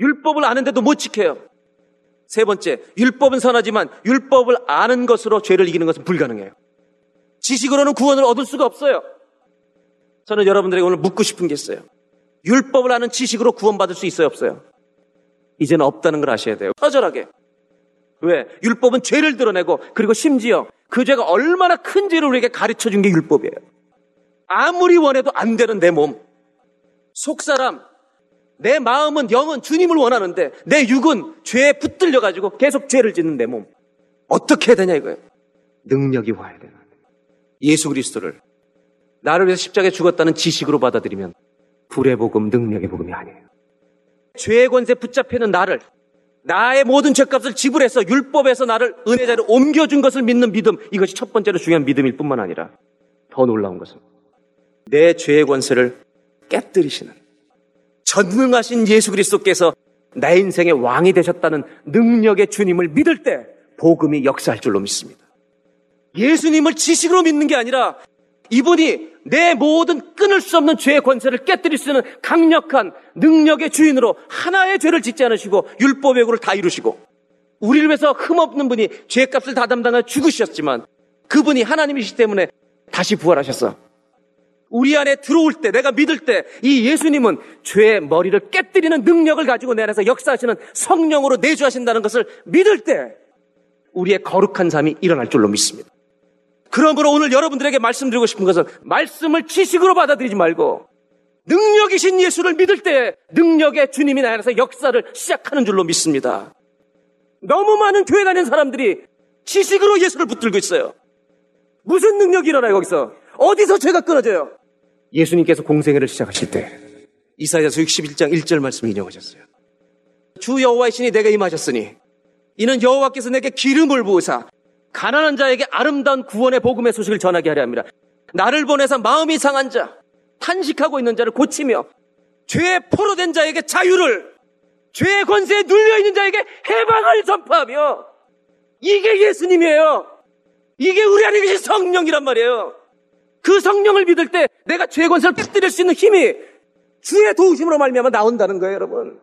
율법을 아는데도 못 지켜요. 세 번째, 율법은 선하지만 율법을 아는 것으로 죄를 이기는 것은 불가능해요. 지식으로는 구원을 얻을 수가 없어요. 저는 여러분들에게 오늘 묻고 싶은 게 있어요. 율법을 아는 지식으로 구원받을 수 있어요, 없어요? 이제는 없다는 걸 아셔야 돼요. 처절하게. 왜? 율법은 죄를 드러내고 그리고 심지어 그 죄가 얼마나 큰 죄를 우리에게 가르쳐 준 게 율법이에요. 아무리 원해도 안 되는 내 몸. 속사람, 내 마음은 영은 주님을 원하는데 내 육은 죄에 붙들려 가지고 계속 죄를 짓는 내 몸. 어떻게 해야 되냐 이거예요. 능력이 와야 되나. 예수 그리스도를 나를 위해서 십자가에 죽었다는 지식으로 받아들이면 불의 복음, 능력의 복음이 아니에요. 죄의 권세 붙잡히는 나를 나의 모든 죄값을 지불해서 율법에서 나를 은혜자로 옮겨준 것을 믿는 믿음 이것이 첫 번째로 중요한 믿음일 뿐만 아니라 더 놀라운 것은 내 죄의 권세를 깨뜨리시는 전능하신 예수 그리스도께서 내 인생의 왕이 되셨다는 능력의 주님을 믿을 때 복음이 역사할 줄로 믿습니다. 예수님을 지식으로 믿는 게 아니라 이분이 내 모든 끊을 수 없는 죄의 권세를 깨뜨릴 수 있는 강력한 능력의 주인으로 하나의 죄를 짓지 않으시고 율법의 요구를 다 이루시고 우리를 위해서 흠없는 분이 죄값을 다 담당해 죽으셨지만 그분이 하나님이시기 때문에 다시 부활하셨어. 우리 안에 들어올 때, 내가 믿을 때, 이 예수님은 죄의 머리를 깨뜨리는 능력을 가지고 내 안에서 역사하시는 성령으로 내주하신다는 것을 믿을 때, 우리의 거룩한 삶이 일어날 줄로 믿습니다. 그러므로 오늘 여러분들에게 말씀드리고 싶은 것은 말씀을 지식으로 받아들이지 말고 능력이신 예수를 믿을 때 능력의 주님이 나 안에서 역사를 시작하는 줄로 믿습니다. 너무 많은 교회 다니는 사람들이 지식으로 예수를 붙들고 있어요. 무슨 능력이 일어나요, 거기서? 어디서 죄가 끊어져요? 예수님께서 공생애를 시작하실 때 이사야서 61장 1절 말씀 인용하셨어요. 주 여호와의 신이 내게 임하셨으니 이는 여호와께서 내게 기름을 부으사 가난한 자에게 아름다운 구원의 복음의 소식을 전하게 하려 합니다. 나를 보내서 마음이 상한 자, 탄식하고 있는 자를 고치며 죄에 포로된 자에게 자유를, 죄의 권세에 눌려 있는 자에게 해방을 전파하며 이게 예수님이에요. 이게 우리 안에 계신 성령이란 말이에요. 그 성령을 믿을 때 내가 죄의 권세를 뺏드릴 수 있는 힘이 주의 도우심으로 말미암아 나온다는 거예요, 여러분.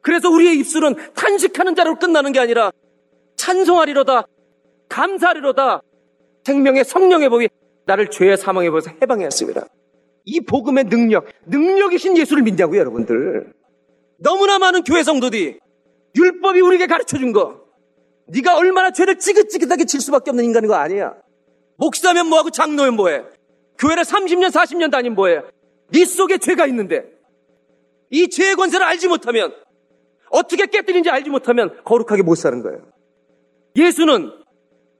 그래서 우리의 입술은 탄식하는 자로 끝나는 게 아니라 찬송하리로다 감사리로다 생명의 성령의 법이 나를 죄의 사망의 법에서 해방했습니다. 이 복음의 능력, 능력이신 예수를 믿냐고요, 여러분들. 너무나 많은 교회 성도들이 율법이 우리에게 가르쳐 준 거. 네가 얼마나 죄를 찌긋찌긋하게 칠 수밖에 없는 인간인 거 아니야. 목사면 뭐하고 장로면 뭐해. 교회를 30년, 40년 다닌 뭐해. 네 속에 죄가 있는데 이 죄의 권세를 알지 못하면 어떻게 깨뜨린지 알지 못하면 거룩하게 못 사는 거예요. 예수는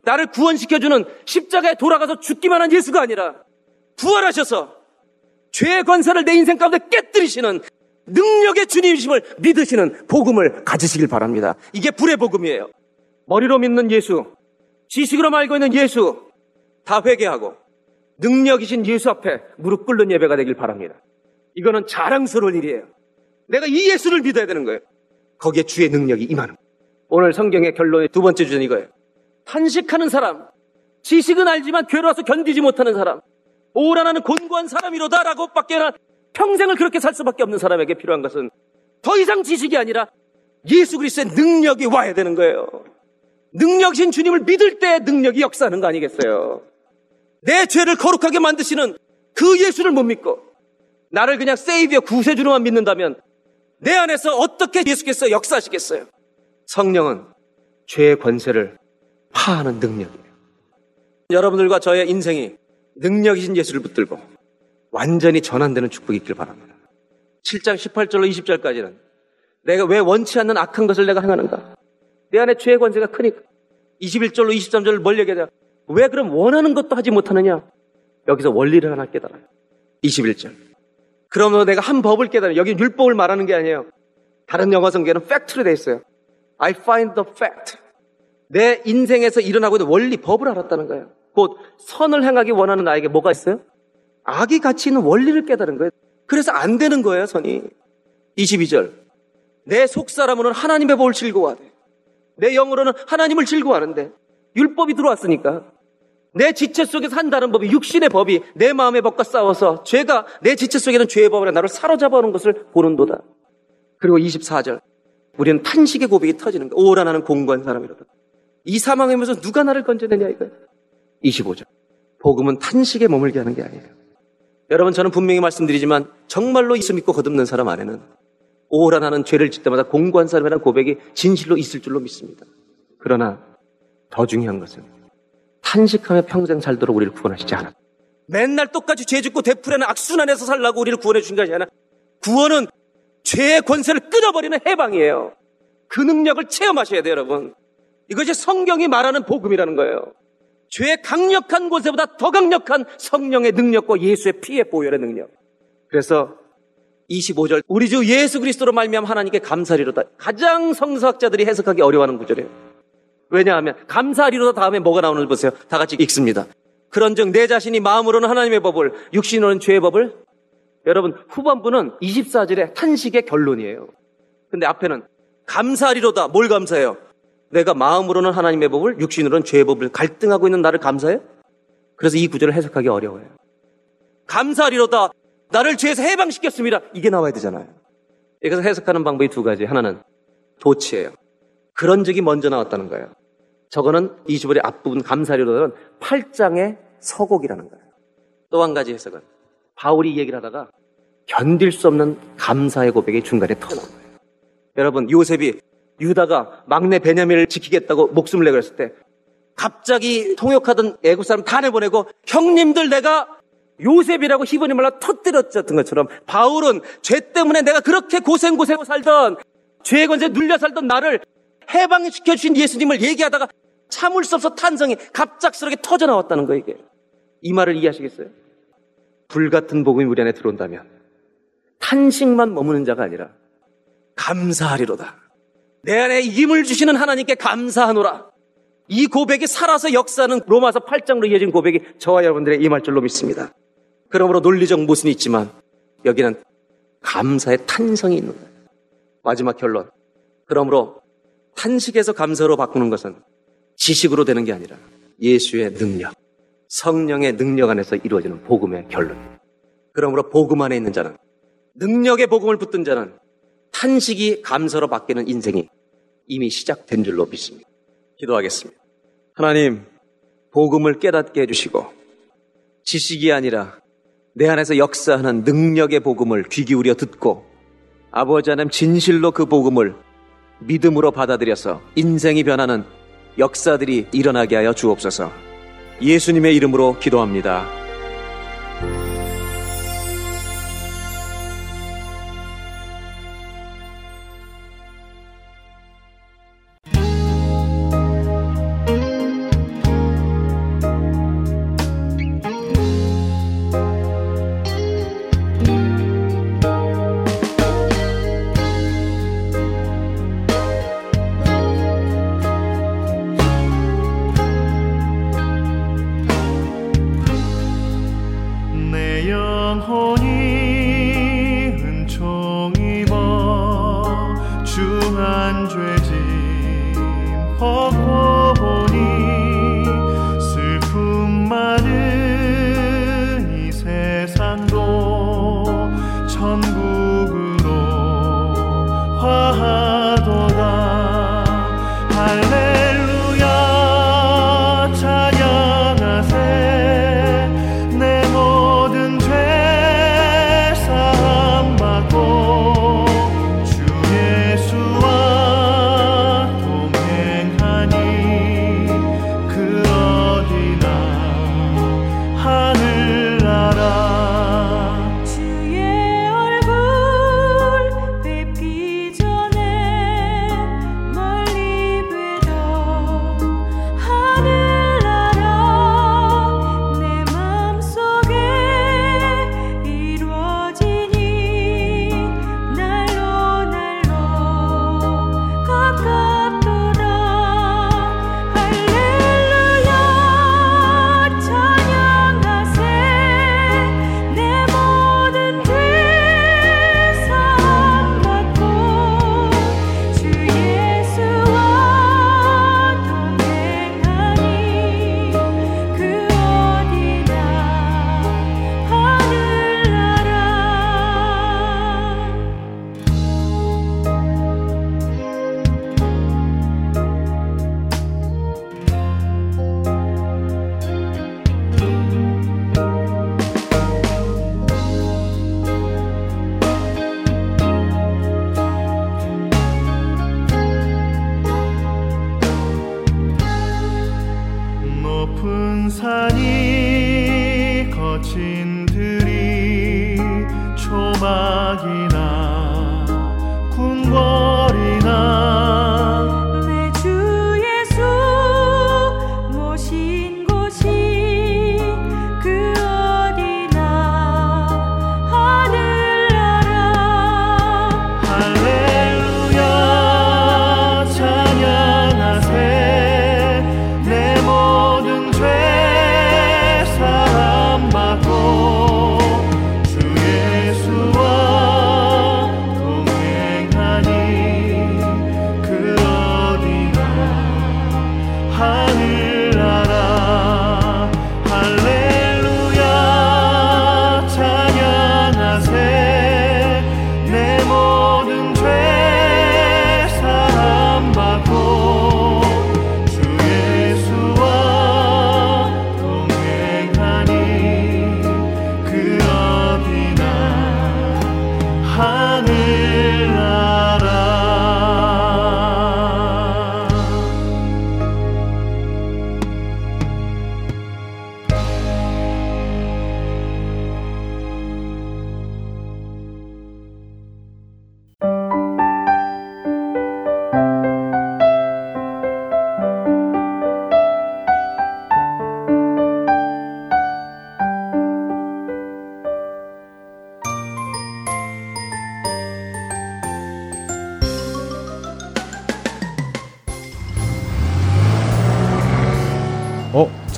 나를 구원시켜주는 십자가에 돌아가서 죽기만 한 예수가 아니라 부활하셔서 죄의 권세를 내 인생 가운데 깨뜨리시는 능력의 주님이심을 믿으시는 복음을 가지시길 바랍니다. 이게 불의 복음이에요. 머리로 믿는 예수, 지식으로 말고 있는 예수, 다 회개하고 능력이신 예수 앞에 무릎 꿇는 예배가 되길 바랍니다. 이거는 자랑스러운 일이에요. 내가 이 예수를 믿어야 되는 거예요. 거기에 주의 능력이 임하는 거예요. 오늘 성경의 결론의 두 번째 주제는 이거예요. 탄식하는 사람, 지식은 알지만 괴로워서 견디지 못하는 사람, 오라나는 곤고한 사람이로다라고 밖에 평생을 그렇게 살 수밖에 없는 사람에게 필요한 것은 더 이상 지식이 아니라 예수 그리스도의 능력이 와야 되는 거예요. 능력이신 주님을 믿을 때 능력이 역사하는 거 아니겠어요? 내 죄를 거룩하게 만드시는 그 예수를 못 믿고 나를 그냥 세이비어 구세주로만 믿는다면 내 안에서 어떻게 예수께서 역사하시겠어요? 성령은 죄의 권세를 파하는 능력이에요. 여러분들과 저의 인생이 능력이신 예수를 붙들고 완전히 전환되는 축복이 있길 바랍니다. 7장 18절로 20절까지는 내가 왜 원치 않는 악한 것을 내가 행하는가? 내 안에 죄의 권세가 크니까. 21절로 23절을 뭘 얘기하냐? 왜 그럼 원하는 것도 하지 못하느냐? 여기서 원리를 하나 깨달아요. 21절. 그러면 내가 한 법을 깨달아요. 여기 율법을 말하는 게 아니에요. 다른 영어 성경에는 팩트로 돼 있어요. I find the fact. 내 인생에서 일어나고 있는 원리, 법을 알았다는 거예요. 곧 선을 행하기 원하는 나에게 뭐가 있어요? 악이 가치 있는 원리를 깨달은 거예요. 그래서 안 되는 거예요, 선이. 22절. 내 속사람으로는 하나님의 법을 즐거워하되 내 영으로는 하나님을 즐거워하는데 율법이 들어왔으니까 내 지체 속에서 한다는 법이 육신의 법이 내 마음의 법과 싸워서 죄가 내 지체 속에는 죄의 법을 나를 사로잡아 오는 것을 보는도다. 그리고 24절. 우리는 탄식의 고백이 터지는 거야. 오라 나는 공고한 사람이로다. 이 사망하면서 누가 나를 건져내냐 이거야. 25절. 복음은 탄식에 머물게 하는 게 아니에요. 여러분 저는 분명히 말씀드리지만 정말로 예수 믿고 거듭는 사람 안에는 오라 나는 죄를 짓 때마다 공고한 사람이라는 고백이 진실로 있을 줄로 믿습니다. 그러나 더 중요한 것은 탄식하며 평생 살도록 우리를 구원하시지 않아. 맨날 똑같이 죄 짓고 대풀에는 악순환에서 살라고 우리를 구원해 주신 것이 아니라 구원은 죄의 권세를 끊어버리는 해방이에요. 그 능력을 체험하셔야 돼요, 여러분. 이것이 성경이 말하는 복음이라는 거예요. 죄의 강력한 곳에보다 더 강력한 성령의 능력과 예수의 피의 보혈의 능력. 그래서 25절 우리 주 예수 그리스도로 말미암아 하나님께 감사리로다. 가장 성서학자들이 해석하기 어려워하는 구절이에요. 왜냐하면 감사리로다 다음에 뭐가 나오는지 보세요. 다 같이 읽습니다. 그런즉 내 자신이 마음으로는 하나님의 법을 육신으로는 죄의 법을 여러분 후반부는 24절의 탄식의 결론이에요. 근데 앞에는 감사리로다 뭘 감사해요? 내가 마음으로는 하나님의 법을 육신으로는 죄의 법을 갈등하고 있는 나를 감사해? 그래서 이 구절을 해석하기 어려워요. 감사리로다 나를 죄에서 해방시켰습니다. 이게 나와야 되잖아요. 여기서 해석하는 방법이 두 가지. 하나는 도치예요. 그런 적이 먼저 나왔다는 거예요. 저거는 이 주벌의 앞부분 감사리로는 8장의 서곡이라는 거예요. 또 한 가지 해석은 바울이 얘기를 하다가 견딜 수 없는 감사의 고백이 중간에 터나온 거예요. 여러분 요셉이 유다가 막내 베냐민을 지키겠다고 목숨을 그랬을 때 갑자기 통역하던 애국 사람 다 내보내고 형님들 내가 요셉이라고 히브리 말로 터뜨렸던 것처럼 바울은 죄 때문에 내가 그렇게 고생고생하고 살던 죄의 권세 눌려 살던 나를 해방시켜 주신 예수님을 얘기하다가 참을 수 없어 탄성이 갑작스럽게 터져 나왔다는 거예요, 이게. 이 말을 이해하시겠어요? 불같은 복음이 우리 안에 들어온다면 탄식만 머무는 자가 아니라 감사하리로다. 내 안에 힘을 주시는 하나님께 감사하노라. 이 고백이 살아서 역사는 로마서 8장으로 이어진 고백이 저와 여러분들의 이말 줄로 믿습니다. 그러므로 논리적 모순이 있지만 여기는 감사의 탄성이 있는 거예요. 마지막 결론. 그러므로 탄식에서 감사로 바꾸는 것은 지식으로 되는 게 아니라 예수의 능력, 성령의 능력 안에서 이루어지는 복음의 결론. 그러므로 복음 안에 있는 자는 능력의 복음을 붙든 자는 탄식이 감사로 바뀌는 인생이 이미 시작된 줄로 믿습니다. 기도하겠습니다. 하나님, 복음을 깨닫게 해주시고 지식이 아니라 내 안에서 역사하는 능력의 복음을 귀 기울여 듣고 아버지 하나님 진실로 그 복음을 믿음으로 받아들여서 인생이 변하는 역사들이 일어나게 하여 주옵소서. 예수님의 이름으로 기도합니다.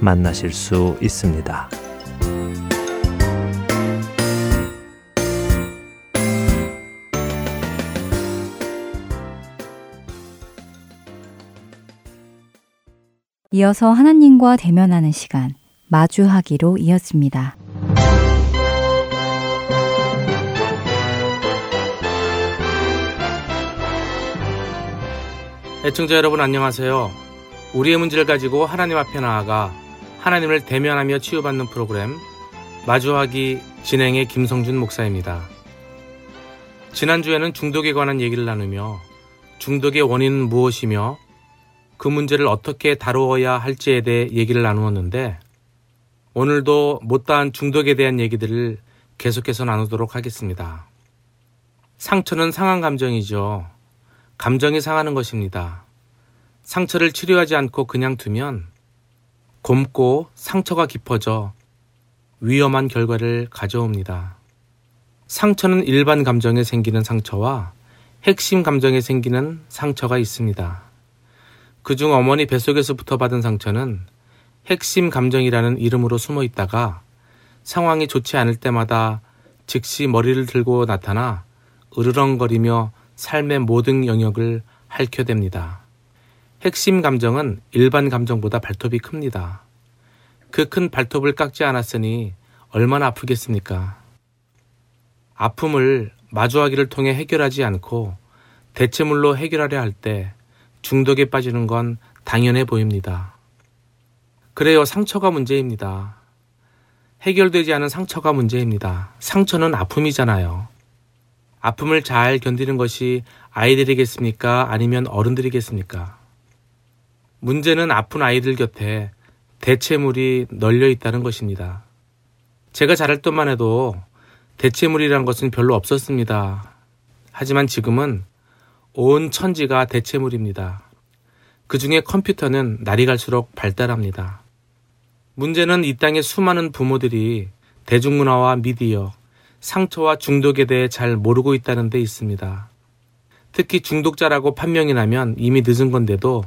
만나실 수 있습니다. 이어서 하나님과 대면하는 시간, 마주하기로 이었습니다. 애청자 여러분 안녕하세요. 우리의 문제를 가지고 하나님 앞에 나아가 하나님을 대면하며 치유받는 프로그램 마주하기 진행의 김성준 목사입니다. 지난주에는 중독에 관한 얘기를 나누며 중독의 원인은 무엇이며 그 문제를 어떻게 다루어야 할지에 대해 얘기를 나누었는데 오늘도 못다한 중독에 대한 얘기들을 계속해서 나누도록 하겠습니다. 상처는 상한 감정이죠. 감정이 상하는 것입니다. 상처를 치료하지 않고 그냥 두면 곰고 상처가 깊어져 위험한 결과를 가져옵니다. 상처는 일반 감정에 생기는 상처와 핵심 감정에 생기는 상처가 있습니다. 그중 어머니 뱃속에서부터 받은 상처는 핵심 감정이라는 이름으로 숨어 있다가 상황이 좋지 않을 때마다 즉시 머리를 들고 나타나 으르렁거리며 삶의 모든 영역을 핥혀댑니다. 핵심 감정은 일반 감정보다 발톱이 큽니다. 그 큰 발톱을 깎지 않았으니 얼마나 아프겠습니까? 아픔을 마주하기를 통해 해결하지 않고 대체물로 해결하려 할 때 중독에 빠지는 건 당연해 보입니다. 그래요, 상처가 문제입니다. 해결되지 않은 상처가 문제입니다. 상처는 아픔이잖아요. 아픔을 잘 견디는 것이 아이들이겠습니까? 아니면 어른들이겠습니까? 문제는 아픈 아이들 곁에 대체물이 널려 있다는 것입니다. 제가 자랄 때만 해도 대체물이란 것은 별로 없었습니다. 하지만 지금은 온 천지가 대체물입니다. 그 중에 컴퓨터는 날이 갈수록 발달합니다. 문제는 이 땅의 수많은 부모들이 대중문화와 미디어, 상처와 중독에 대해 잘 모르고 있다는 데 있습니다. 특히 중독자라고 판명이 나면 이미 늦은 건데도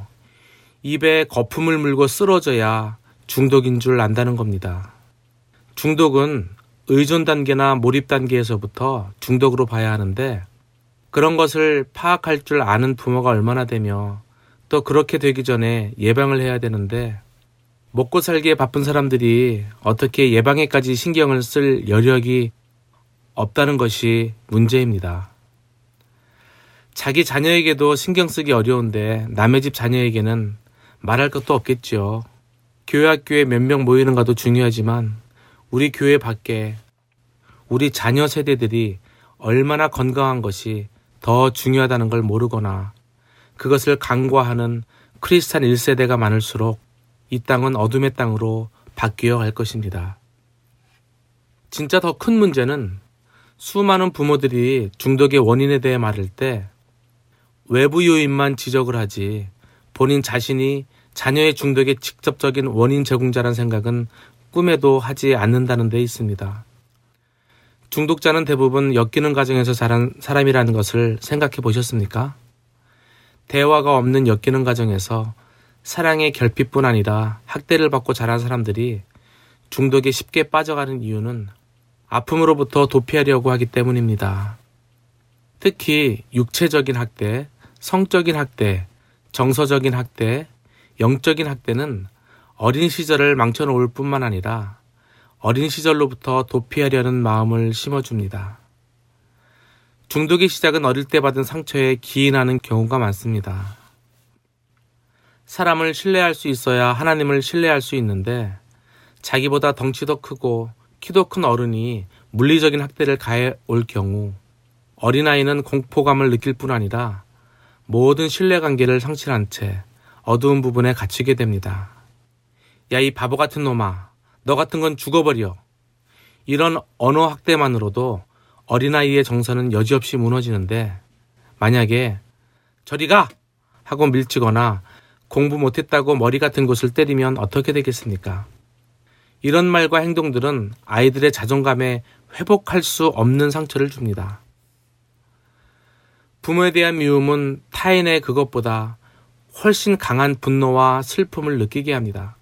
입에 거품을 물고 쓰러져야 중독인 줄 안다는 겁니다. 중독은 의존 단계나 몰입 단계에서부터 중독으로 봐야 하는데 그런 것을 파악할 줄 아는 부모가 얼마나 되며 또 그렇게 되기 전에 예방을 해야 되는데 먹고 살기에 바쁜 사람들이 어떻게 예방에까지 신경을 쓸 여력이 없다는 것이 문제입니다. 자기 자녀에게도 신경 쓰기 어려운데 남의 집 자녀에게는 말할 것도 없겠죠. 교회 학교에 몇 명 모이는가도 중요하지만 우리 교회 밖에 우리 자녀 세대들이 얼마나 건강한 것이 더 중요하다는 걸 모르거나 그것을 간과하는 크리스찬 1세대가 많을수록 이 땅은 어둠의 땅으로 바뀌어 갈 것입니다. 진짜 더 큰 문제는 수많은 부모들이 중독의 원인에 대해 말할 때 외부 요인만 지적을 하지 본인 자신이 자녀의 중독의 직접적인 원인 제공자란 생각은 꿈에도 하지 않는다는 데 있습니다. 중독자는 대부분 엮이는 과정에서 자란 사람이라는 것을 생각해 보셨습니까? 대화가 없는 엮이는 과정에서 사랑의 결핍뿐 아니라 학대를 받고 자란 사람들이 중독에 쉽게 빠져가는 이유는 아픔으로부터 도피하려고 하기 때문입니다. 특히 육체적인 학대, 성적인 학대, 정서적인 학대, 영적인 학대는 어린 시절을 망쳐놓을 뿐만 아니라 어린 시절로부터 도피하려는 마음을 심어줍니다. 중독의 시작은 어릴 때 받은 상처에 기인하는 경우가 많습니다. 사람을 신뢰할 수 있어야 하나님을 신뢰할 수 있는데 자기보다 덩치도 크고 키도 큰 어른이 물리적인 학대를 가해 올 경우 어린아이는 공포감을 느낄 뿐 아니라 모든 신뢰관계를 상실한 채 어두운 부분에 갇히게 됩니다. 야, 이 바보 같은 놈아. 너 같은 건 죽어버려. 이런 언어 학대만으로도 어린아이의 정서는 여지없이 무너지는데 만약에 저리 가! 하고 밀치거나 공부 못했다고 머리 같은 곳을 때리면 어떻게 되겠습니까? 이런 말과 행동들은 아이들의 자존감에 회복할 수 없는 상처를 줍니다. 부모에 대한 미움은 타인의 그것보다 훨씬 강한 분노와 슬픔을 느끼게 합니다.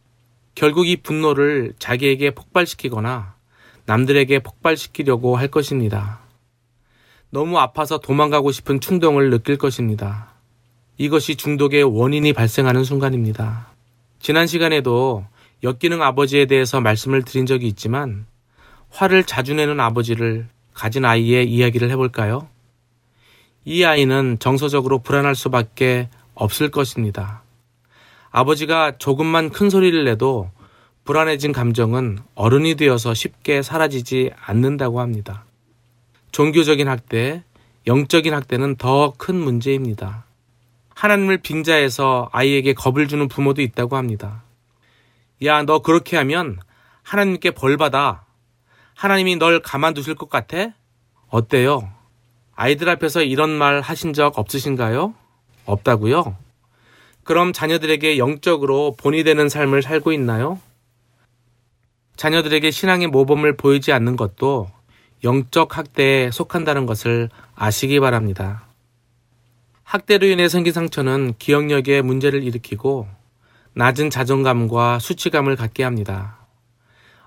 결국 이 분노를 자기에게 폭발시키거나 남들에게 폭발시키려고 할 것입니다. 너무 아파서 도망가고 싶은 충동을 느낄 것입니다. 이것이 중독의 원인이 발생하는 순간입니다. 지난 시간에도 역기능 아버지에 대해서 말씀을 드린 적이 있지만 화를 자주 내는 아버지를 가진 아이의 이야기를 해볼까요? 이 아이는 정서적으로 불안할 수밖에 없을 것입니다. 아버지가 조금만 큰 소리를 내도 불안해진 감정은 어른이 되어서 쉽게 사라지지 않는다고 합니다. 종교적인 학대, 영적인 학대는 더 큰 문제입니다. 하나님을 빙자해서 아이에게 겁을 주는 부모도 있다고 합니다. 야, 너 그렇게 하면 하나님께 벌 받아. 하나님이 널 가만두실 것 같아? 어때요? 아이들 앞에서 이런 말 하신 적 없으신가요? 없다고요? 그럼 자녀들에게 영적으로 본이 되는 삶을 살고 있나요? 자녀들에게 신앙의 모범을 보이지 않는 것도 영적 학대에 속한다는 것을 아시기 바랍니다. 학대로 인해 생긴 상처는 기억력에 문제를 일으키고 낮은 자존감과 수치감을 갖게 합니다.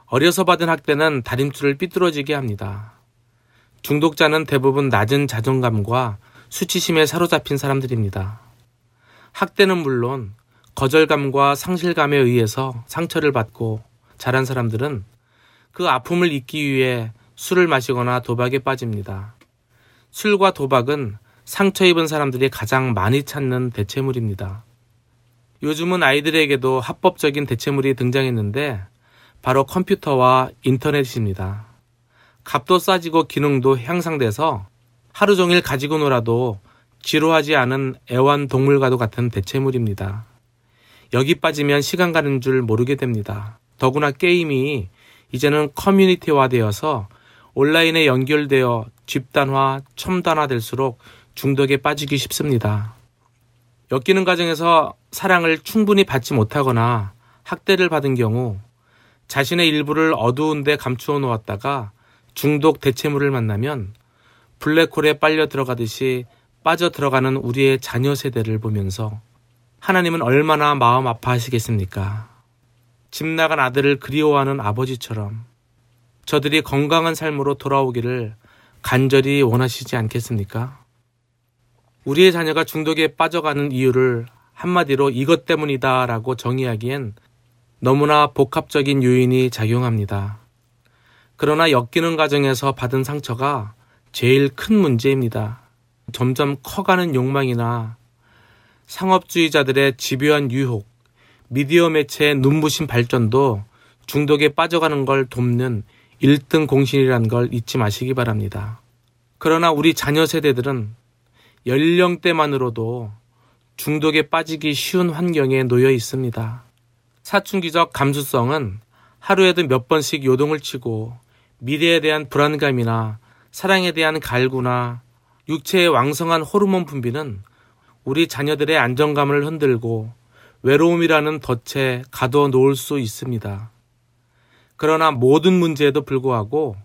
어려서 받은 학대는 다림줄을 삐뚤어지게 합니다. 중독자는 대부분 낮은 자존감과 수치심에 사로잡힌 사람들입니다. 학대는 물론 거절감과 상실감에 의해서 상처를 받고 자란 사람들은 그 아픔을 잊기 위해 술을 마시거나 도박에 빠집니다. 술과 도박은 상처 입은 사람들이 가장 많이 찾는 대체물입니다. 요즘은 아이들에게도 합법적인 대체물이 등장했는데 바로 컴퓨터와 인터넷입니다. 값도 싸지고 기능도 향상돼서 하루 종일 가지고 놀아도 지루하지 않은 애완동물과도 같은 대체물입니다. 여기 빠지면 시간 가는 줄 모르게 됩니다. 더구나 게임이 이제는 커뮤니티화 되어서 온라인에 연결되어 집단화, 첨단화 될수록 중독에 빠지기 쉽습니다. 엮이는 과정에서 사랑을 충분히 받지 못하거나 학대를 받은 경우 자신의 일부를 어두운 데 감추어 놓았다가 중독 대체물을 만나면 블랙홀에 빨려 들어가듯이 빠져 들어가는 우리의 자녀 세대를 보면서 하나님은 얼마나 마음 아파하시겠습니까? 집 나간 아들을 그리워하는 아버지처럼 저들이 건강한 삶으로 돌아오기를 간절히 원하시지 않겠습니까? 우리의 자녀가 중독에 빠져가는 이유를 한마디로 이것 때문이다 라고 정의하기엔 너무나 복합적인 요인이 작용합니다. 그러나 엮이는 과정에서 받은 상처가 제일 큰 문제입니다. 점점 커가는 욕망이나 상업주의자들의 집요한 유혹, 미디어 매체의 눈부신 발전도 중독에 빠져가는 걸 돕는 1등 공신이란 걸 잊지 마시기 바랍니다. 그러나 우리 자녀 세대들은 연령대만으로도 중독에 빠지기 쉬운 환경에 놓여 있습니다. 사춘기적 감수성은 하루에도 몇 번씩 요동을 치고 미래에 대한 불안감이나 사랑에 대한 갈구나 육체의 왕성한 호르몬 분비는 우리 자녀들의 안정감을 흔들고 외로움이라는 덫에 가둬 놓을 수 있습니다. 그러나 모든 문제에도 불구하고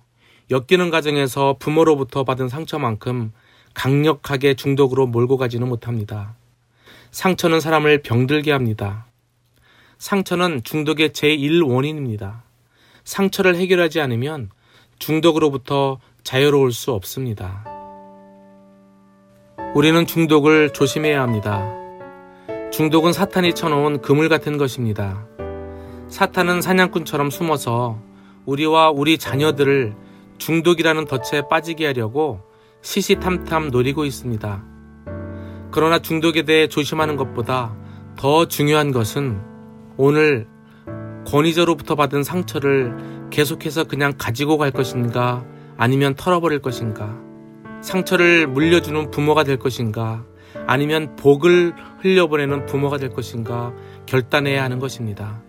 엮이는 과정에서 부모로부터 받은 상처만큼 강력하게 중독으로 몰고 가지는 못합니다. 상처는 사람을 병들게 합니다. 상처는 중독의 제1 원인입니다. 상처를 해결하지 않으면 중독으로부터 자유로울 수 없습니다. 우리는 중독을 조심해야 합니다. 중독은 사탄이 쳐놓은 그물 같은 것입니다. 사탄은 사냥꾼처럼 숨어서 우리와 우리 자녀들을 중독이라는 덫에 빠지게 하려고 시시탐탐 노리고 있습니다. 그러나 중독에 대해 조심하는 것보다 더 중요한 것은 오늘 권위자로부터 받은 상처를 계속해서 그냥 가지고 갈 것인가 아니면 털어버릴 것인가 상처를 물려주는 부모가 될 것인가 아니면 복을 흘려보내는 부모가 될 것인가 결단해야 하는 것입니다.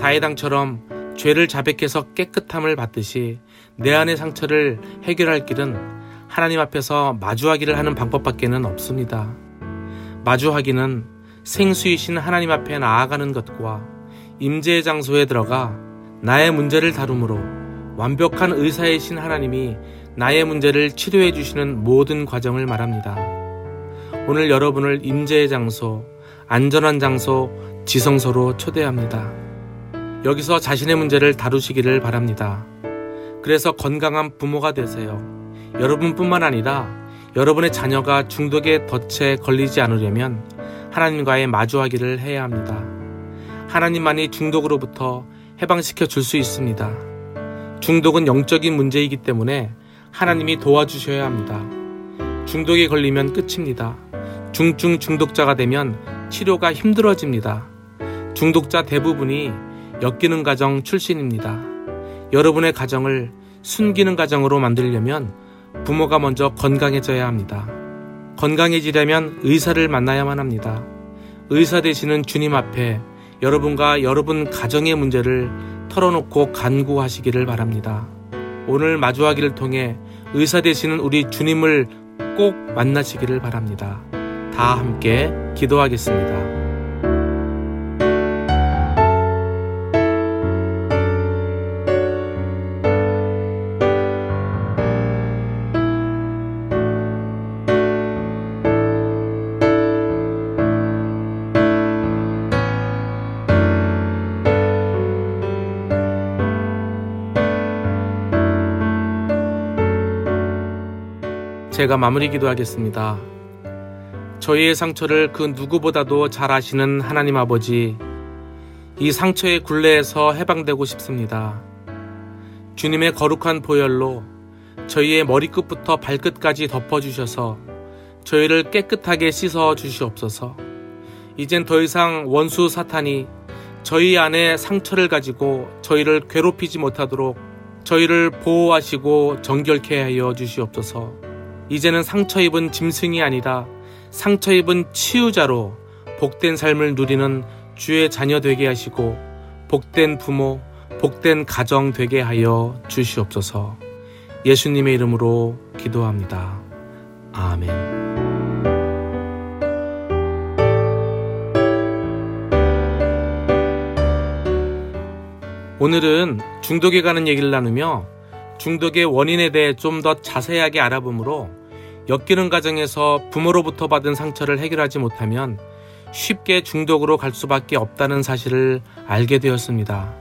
다해당처럼 죄를 자백해서 깨끗함을 받듯이 내 안의 상처를 해결할 길은 하나님 앞에서 마주하기를 하는 방법밖에는 없습니다. 마주하기는 생수이신 하나님 앞에 나아가는 것과 임재의 장소에 들어가 나의 문제를 다루므로 완벽한 의사이신 하나님이 나의 문제를 치료해 주시는 모든 과정을 말합니다. 오늘 여러분을 임재의 장소, 안전한 장소, 지성소로 초대합니다. 여기서 자신의 문제를 다루시기를 바랍니다. 그래서 건강한 부모가 되세요. 여러분뿐만 아니라 여러분의 자녀가 중독의 덫에 걸리지 않으려면 하나님과의 마주하기를 해야 합니다. 하나님만이 중독으로부터 해방시켜 줄 수 있습니다. 중독은 영적인 문제이기 때문에 하나님이 도와주셔야 합니다. 중독에 걸리면 끝입니다. 중증 중독자가 되면 치료가 힘들어집니다. 중독자 대부분이 엮이는 가정 출신입니다. 여러분의 가정을 숨기는 가정으로 만들려면 부모가 먼저 건강해져야 합니다. 건강해지려면 의사를 만나야만 합니다. 의사 되시는 주님 앞에 여러분과 여러분 가정의 문제를 털어놓고 간구하시기를 바랍니다. 오늘 마주하기를 통해 의사 되시는 우리 주님을 꼭 만나시기를 바랍니다. 다 함께 기도하겠습니다. 제가 마무리 기도하겠습니다. 저희의 상처를 그 누구보다도 잘 아시는 하나님 아버지, 이 상처의 굴레에서 해방되고 싶습니다. 주님의 거룩한 보혈로 저희의 머리끝부터 발끝까지 덮어주셔서 저희를 깨끗하게 씻어 주시옵소서. 이젠 더 이상 원수 사탄이 저희 안에 상처를 가지고 저희를 괴롭히지 못하도록 저희를 보호하시고 정결케 하여 주시옵소서. 이제는 상처 입은 짐승이 아니라 상처 입은 치유자로 복된 삶을 누리는 주의 자녀 되게 하시고 복된 부모, 복된 가정 되게 하여 주시옵소서. 예수님의 이름으로 기도합니다. 아멘. 오늘은 중독에 관한 얘기를 나누며 중독의 원인에 대해 좀 더 자세하게 알아보므로 엮이는 과정에서 부모로부터 받은 상처를 해결하지 못하면 쉽게 중독으로 갈 수밖에 없다는 사실을 알게 되었습니다.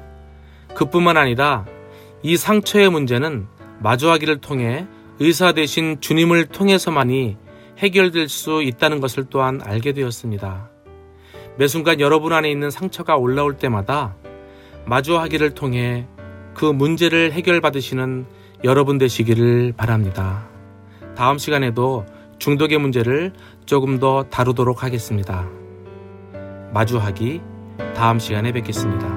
그뿐만 아니라 이 상처의 문제는 마주하기를 통해 의사 대신 주님을 통해서만이 해결될 수 있다는 것을 또한 알게 되었습니다. 매 순간 여러분 안에 있는 상처가 올라올 때마다 마주하기를 통해 그 문제를 해결받으시는 여러분 되시기를 바랍니다. 다음 시간에도 중독의 문제를 조금 더 다루도록 하겠습니다. 마주하기 다음 시간에 뵙겠습니다.